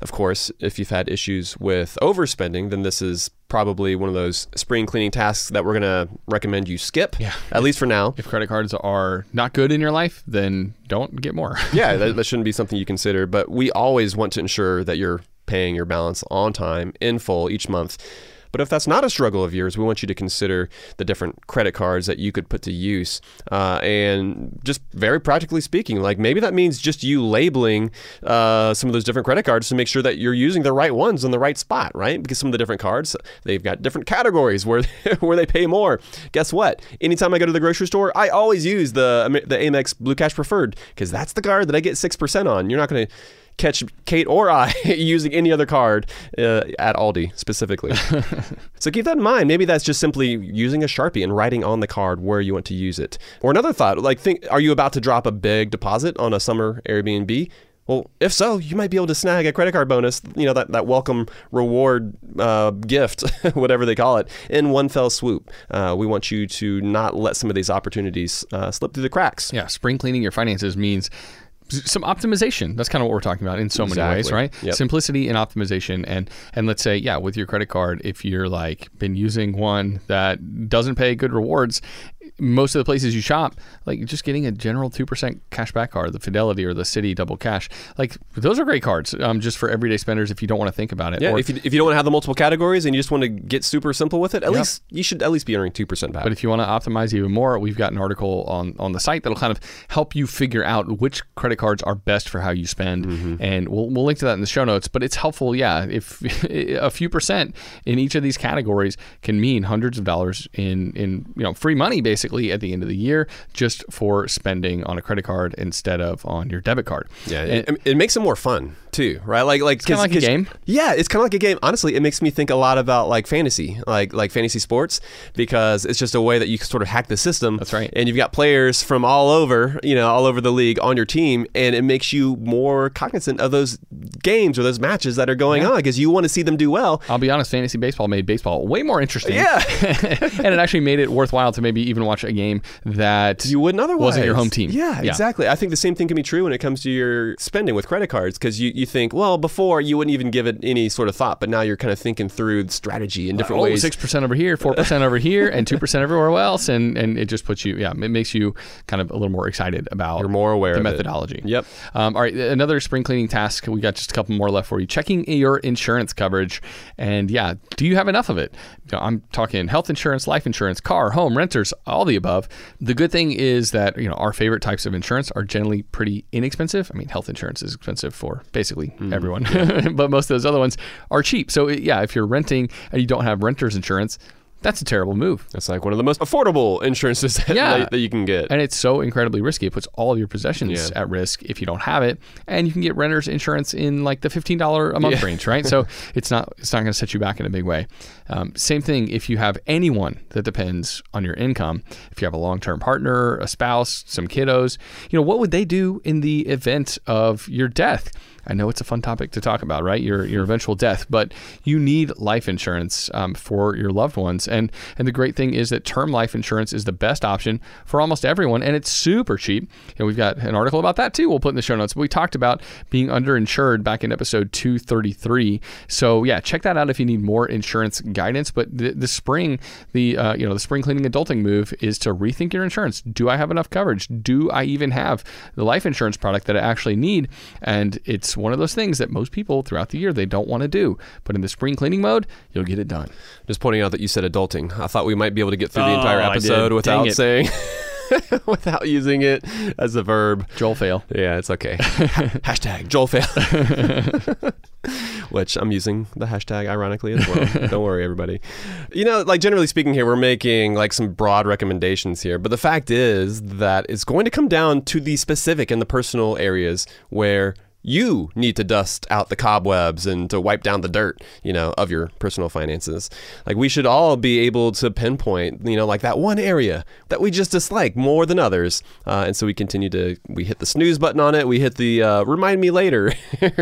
S1: Of course, if you've had issues with overspending, then this is probably one of those spring cleaning tasks that we're going to recommend you skip,
S2: Yeah.
S1: at least for now.
S2: If credit cards are not good in your life, then don't get more.
S1: yeah, that, that shouldn't be something you consider. But we always want to ensure that you're paying your balance on time, in full, each month. But if that's not a struggle of yours, we want you to consider the different credit cards that you could put to use. Uh, and just very practically speaking, like maybe that means just you labeling uh, some of those different credit cards to make sure that you're using the right ones in the right spot, right? Because some of the different cards, they've got different categories where, where they pay more. Guess what? Anytime I go to the grocery store, I always use the, the Amex Blue Cash Preferred because that's the card that I get 6% on. You're not going to catch Kate or I using any other card uh, at Aldi specifically. so keep that in mind. Maybe that's just simply using a Sharpie and writing on the card where you want to use it. Or another thought, like think are you about to drop a big deposit on a summer Airbnb? Well, if so, you might be able to snag a credit card bonus, you know, that, that welcome reward uh, gift, whatever they call it, in one fell swoop. Uh, we want you to not let some of these opportunities uh, slip through the cracks.
S2: Yeah, spring cleaning your finances means some optimization. That's kind of what we're talking about in so many ways, right?
S1: Yep.
S2: Simplicity and optimization. And and let's say, yeah, with your credit card, if you're like been using one that doesn't pay good rewards, most of the places you shop, like just getting a general two percent cashback card, the Fidelity or the Citi Double Cash, like those are great cards, um, just for everyday spenders if you don't want to think about it.
S1: Yeah,
S2: Or-
S1: if you, if you don't want to have the multiple categories and you just want to get super simple with it, at
S2: Yep.
S1: least you should at least be earning two percent back.
S2: But if you want to optimize even more, we've got an article on, on the site that'll kind of help you figure out which credit cards are best for how you spend.
S1: Mm-hmm.
S2: And we'll, we'll link to that in the show notes. But it's helpful, yeah. If a few percent in each of these categories can mean hundreds of dollars in, in you know free money basically at the end of the year just for spending on a credit card instead of on your debit card.
S1: yeah,
S2: And-
S1: it, it makes it more fun too, right? Like like
S2: kinda
S1: 'cause-
S2: like a game.
S1: Yeah, it's kind of like a game. Honestly, it makes me think a lot about like fantasy, like like fantasy sports, because it's just a way that you sort of hack the system.
S2: That's right.
S1: And you've got players from all over, you know, all over the league on your team, and it makes you more cognizant of those games or those matches that are going on because you want to see them do well.
S2: I'll be honest, fantasy baseball made baseball way more interesting.
S1: Yeah.
S2: and it actually made it worthwhile to maybe even watch a game that
S1: you wouldn't otherwise.
S2: wasn't your home team.
S1: Yeah, exactly. I think the same thing can be true when it comes to your spending with credit cards because you, you think, well, before you wouldn't even give it any sort of thought, but now you're kind of thinking through the strategy in different
S2: oh,
S1: ways.
S2: six percent over here, four percent over here, and two percent everywhere else, and and it just puts you, yeah, it makes you kind of a little more excited about
S1: You're more aware
S2: the
S1: of it.
S2: methodology.
S1: Yep.
S2: Um, all right, another spring cleaning task. We got just a couple more left for you. Checking your insurance coverage, and yeah, do you have enough of it? I'm talking health insurance, life insurance, car, home, renters, all the above. The good thing is that you know our favorite types of insurance are generally pretty inexpensive. I mean, health insurance is expensive for basically
S1: Mm.
S2: everyone, but most of those other ones are cheap. So yeah, if you're renting and you don't have renter's insurance, that's a terrible move.
S1: That's like one of the most affordable insurances that,
S2: Yeah.
S1: that you can get.
S2: And it's so incredibly risky. It puts all of your possessions
S1: Yeah.
S2: at risk if you don't have it. And you can get renter's insurance in like the fifteen dollar a month
S1: Yeah.
S2: range, right? so it's not it's not going to set you back in a big way. Um, same thing if you have anyone that depends on your income. If you have a long term partner, a spouse, some kiddos, you know what would they do in the event of your death? I know it's a fun topic to talk about, right? Your your eventual death, but you need life insurance um, for your loved ones, and and the great thing is that term life insurance is the best option for almost everyone, and it's super cheap. And we've got an article about that too. We'll put in the show notes. But we talked about being underinsured back in episode two thirty three. So yeah, check that out if you need more insurance guidance. But the spring, the uh, you know the spring cleaning adulting move is to rethink your insurance. Do I have enough coverage? Do I even have the life insurance product that I actually need? And it's one of those things that most people throughout the year they don't want to do. But in the spring cleaning mode, you'll get it done.
S1: Just pointing out that you said adulting. I thought we might be able to get through the
S2: Oh,
S1: entire episode without saying, without using it as a verb.
S2: Joel fail.
S1: Yeah, it's okay. hashtag Joel fail. Which I'm using the hashtag ironically as well. Don't worry, everybody. You know, like generally speaking, here we're making like some broad recommendations here, but the fact is that it's going to come down to the specific and the personal areas where you need to dust out the cobwebs and to wipe down the dirt, you know, of your personal finances. Like we should all be able to pinpoint, you know, like that one area that we just dislike more than others, uh, and so we continue to we hit the snooze button on it, we hit the uh, remind me later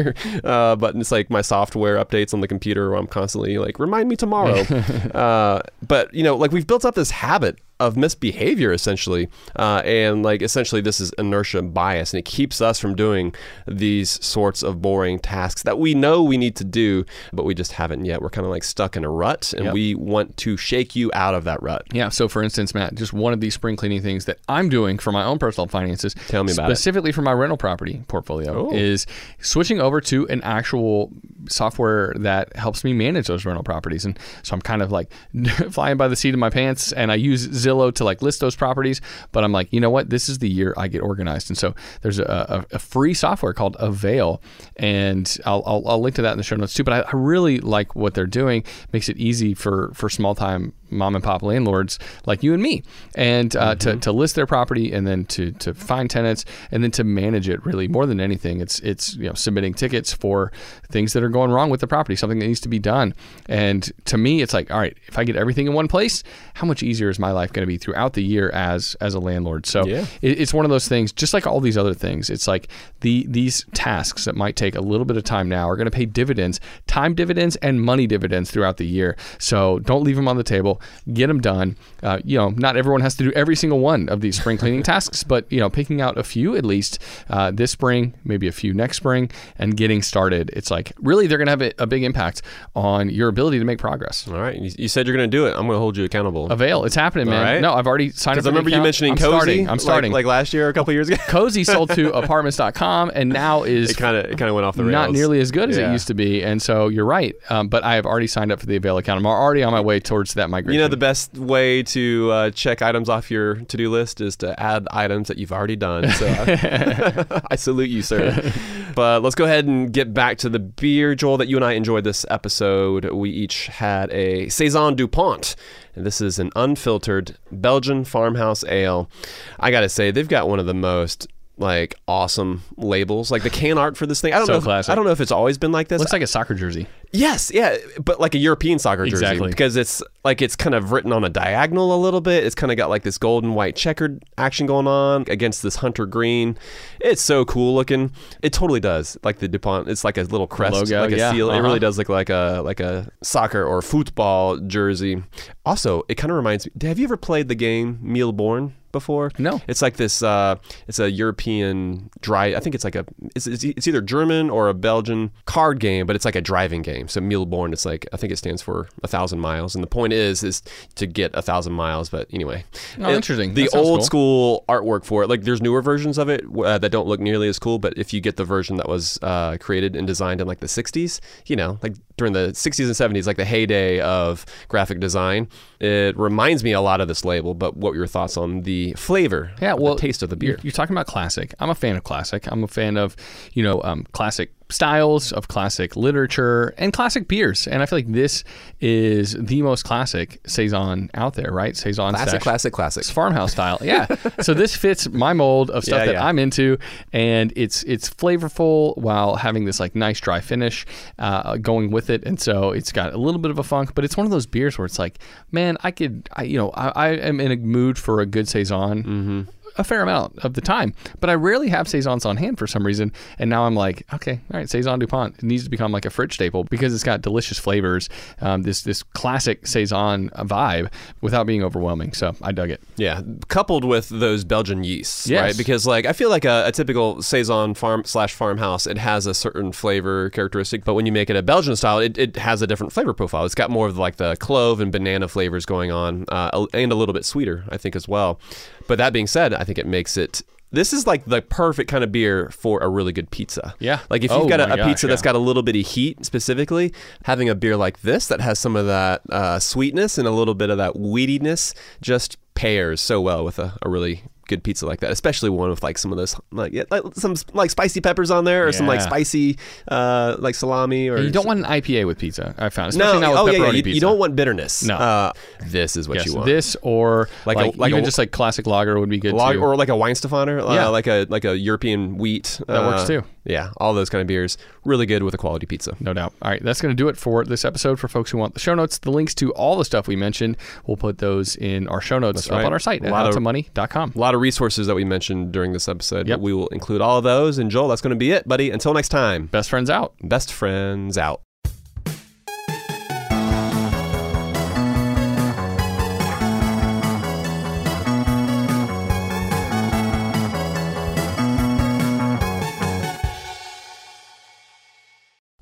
S1: uh, button. It's like my software updates on the computer where I'm constantly like remind me tomorrow. uh, but you know, like we've built up this habit of misbehavior essentially uh, and like essentially this is inertia bias and it keeps us from doing these sorts of boring tasks that we know we need to do but we just haven't yet we're kind of like stuck in a rut and
S2: Yep.
S1: we want to shake you out of that rut
S2: Yeah. So, for instance, Matt, just one of these spring cleaning things that I'm doing for my own personal finances,
S1: Tell me about it.
S2: specifically for my rental property portfolio,
S1: Oh.
S2: is switching over to an actual software that helps me manage those rental properties. And so I'm kind of like flying by the seat of my pants, and I use Zillow to like list those properties. But I'm like, you know what? This is the year I get organized. And so there's a, a, a free software called Avail, and I'll, I'll, I'll link to that in the show notes too. But I, I really like what they're doing. Makes it easy for for small time mom and pop landlords like you and me, and uh, to, to list their property and then to to find tenants and then to manage it. Really, more than anything, it's it's you know submitting tickets for things that are going wrong with the property, something that needs to be done. And to me, it's like, all right, if I get everything in one place, how much easier is my life going to be throughout the year as as a landlord? So
S1: Yeah.
S2: it, it's one of those things, just like all these other things. It's like the these tasks that might take a little bit of time now are going to pay dividends, time dividends and money dividends throughout the year. So don't leave them on the table. Get them done. Uh, you know, not everyone has to do every single one of these spring cleaning tasks, but you know, picking out a few at least uh, this spring, maybe a few next spring, and getting started. It's like really they're going to have a, a, big impact on your ability to make progress.
S1: All right, you, you said you're going to do it. I'm going to hold you accountable.
S2: Avail, it's happening, man.
S1: Right.
S2: No, I've already signed up.
S1: Because I remember you mentioning
S2: I'm
S1: Cozy.
S2: Starting. I'm starting.
S1: Like, like, last year, or a couple years ago.
S2: Cozy sold to apartments.com and now is
S1: it kind of it kind of went off the rails.
S2: Not nearly as good as
S1: Yeah.
S2: it used to be, and so you're right. Um, but I have already signed up for the Avail account. I'm already on my way towards that migration.
S1: You know, the best way to uh, check items off your to do list is to add items that you've already done. So I, I salute you, sir. But let's go ahead and get back to the beer, Joel, that you and I enjoyed this episode. We each had a Saison Dupont. And this is an unfiltered Belgian farmhouse ale. I got to say, they've got one of the most like awesome labels like the can art for this thing i don't
S2: So
S1: know if,
S2: classic.
S1: i don't know if it's always been like this
S2: looks like a soccer jersey.
S1: Yes, yeah, but like a European soccer jersey
S2: Exactly.
S1: because it's like it's kind of written on a diagonal a little bit. It's kind of got like this golden white checkered action going on against this hunter green. It's so cool looking. It totally does. Like the Dupont, it's like a little crest,
S2: logo,
S1: like a
S2: yeah,
S1: seal. It
S2: uh-huh.
S1: really does look like a like a soccer or football jersey. Also, it kind of reminds me. Have you ever played the game Mille Bornes? Before
S2: No.
S1: it's like this. Uh, it's a European dry. I think it's like a. It's, it's, it's either German or a Belgian card game, but it's like a driving game. So Mille Bornes, it's like I think it stands for a thousand miles, and the point is is to get a thousand miles. But anyway,
S2: Oh,
S1: It-
S2: interesting.
S1: The old
S2: cool.
S1: school artwork for it, like there's newer versions of it uh, that don't look nearly as cool. But if you get the version that was uh, created and designed in like the '60s, you know, like during the '60s and '70s, like the heyday of graphic design, it reminds me a lot of this label. But what were your thoughts on the flavor?
S2: Yeah, well,
S1: the taste of the beer.
S2: You're, you're talking about classic. I'm a fan of classic. I'm a fan of, you know, um, classic styles, of classic literature, and classic beers. And I feel like this is the most classic saison out there, right? Saison
S1: Classic,
S2: stash-
S1: classic, classic.
S2: It's farmhouse style. Yeah. so this fits my mold of stuff
S1: Yeah,
S2: that
S1: yeah.
S2: I'm into, and it's it's flavorful while having this like nice dry finish uh, going with it, and so it's got a little bit of a funk, but it's one of those beers where it's like, man, I could, I, you know, I, I am in a mood for a good saison.
S1: Mm-hmm.
S2: A fair amount of the time, but I rarely have saisons on hand for some reason. And now I'm like, okay, all right, saison Dupont it needs to become like a fridge staple because it's got delicious flavors, um, this this classic saison vibe without being overwhelming. So I dug it.
S1: Yeah, coupled with those Belgian yeasts,
S2: Yes.
S1: right? Because like I feel like a, a typical saison farm slash farmhouse, it has a certain flavor characteristic, but when you make it a Belgian style, it, it has a different flavor profile. It's got more of like the clove and banana flavors going on, uh, and a little bit sweeter, I think, as well. But that being said, I think it makes it. This is like the perfect kind of beer for a really good pizza.
S2: Yeah.
S1: Like if you've
S2: Oh
S1: got a, a
S2: gosh,
S1: pizza that's got a little bit of heat specifically, having a beer like this that has some of that uh, sweetness and a little bit of that weediness just pairs so well with a, a really good pizza like that, especially one with like some of those like, yeah, like some like spicy peppers on there or some like spicy uh, like salami or
S2: You don't want an IPA with pizza. I found, especially
S1: no
S2: not
S1: oh
S2: with
S1: yeah,
S2: pepperoni
S1: yeah. You,
S2: pizza.
S1: you don't want bitterness.
S2: No.
S1: uh, this is what
S2: yes,
S1: you want.
S2: this or
S1: Like
S2: like,
S1: a- like
S2: even
S1: a-
S2: just like classic lager would be good too.
S1: or like a Weihenstephaner, uh,
S2: Yeah.
S1: like a like a European wheat.
S2: That works
S1: uh,
S2: too.
S1: Yeah, all those kind of beers, really good with a quality pizza.
S2: no doubt. All right, that's going to do it for this episode. For folks who want the show notes, the links to all the stuff we mentioned, we'll put those in our show notes
S1: That's
S2: up
S1: right.
S2: on our site
S1: A
S2: at
S1: lot of-
S2: howtomoney.com.
S1: A lot of resources that we mentioned during this episode.
S2: Yep.
S1: We will include all of those. And Joel, that's going to be it, buddy. Until next time,
S2: Best friends out.
S1: best friends out.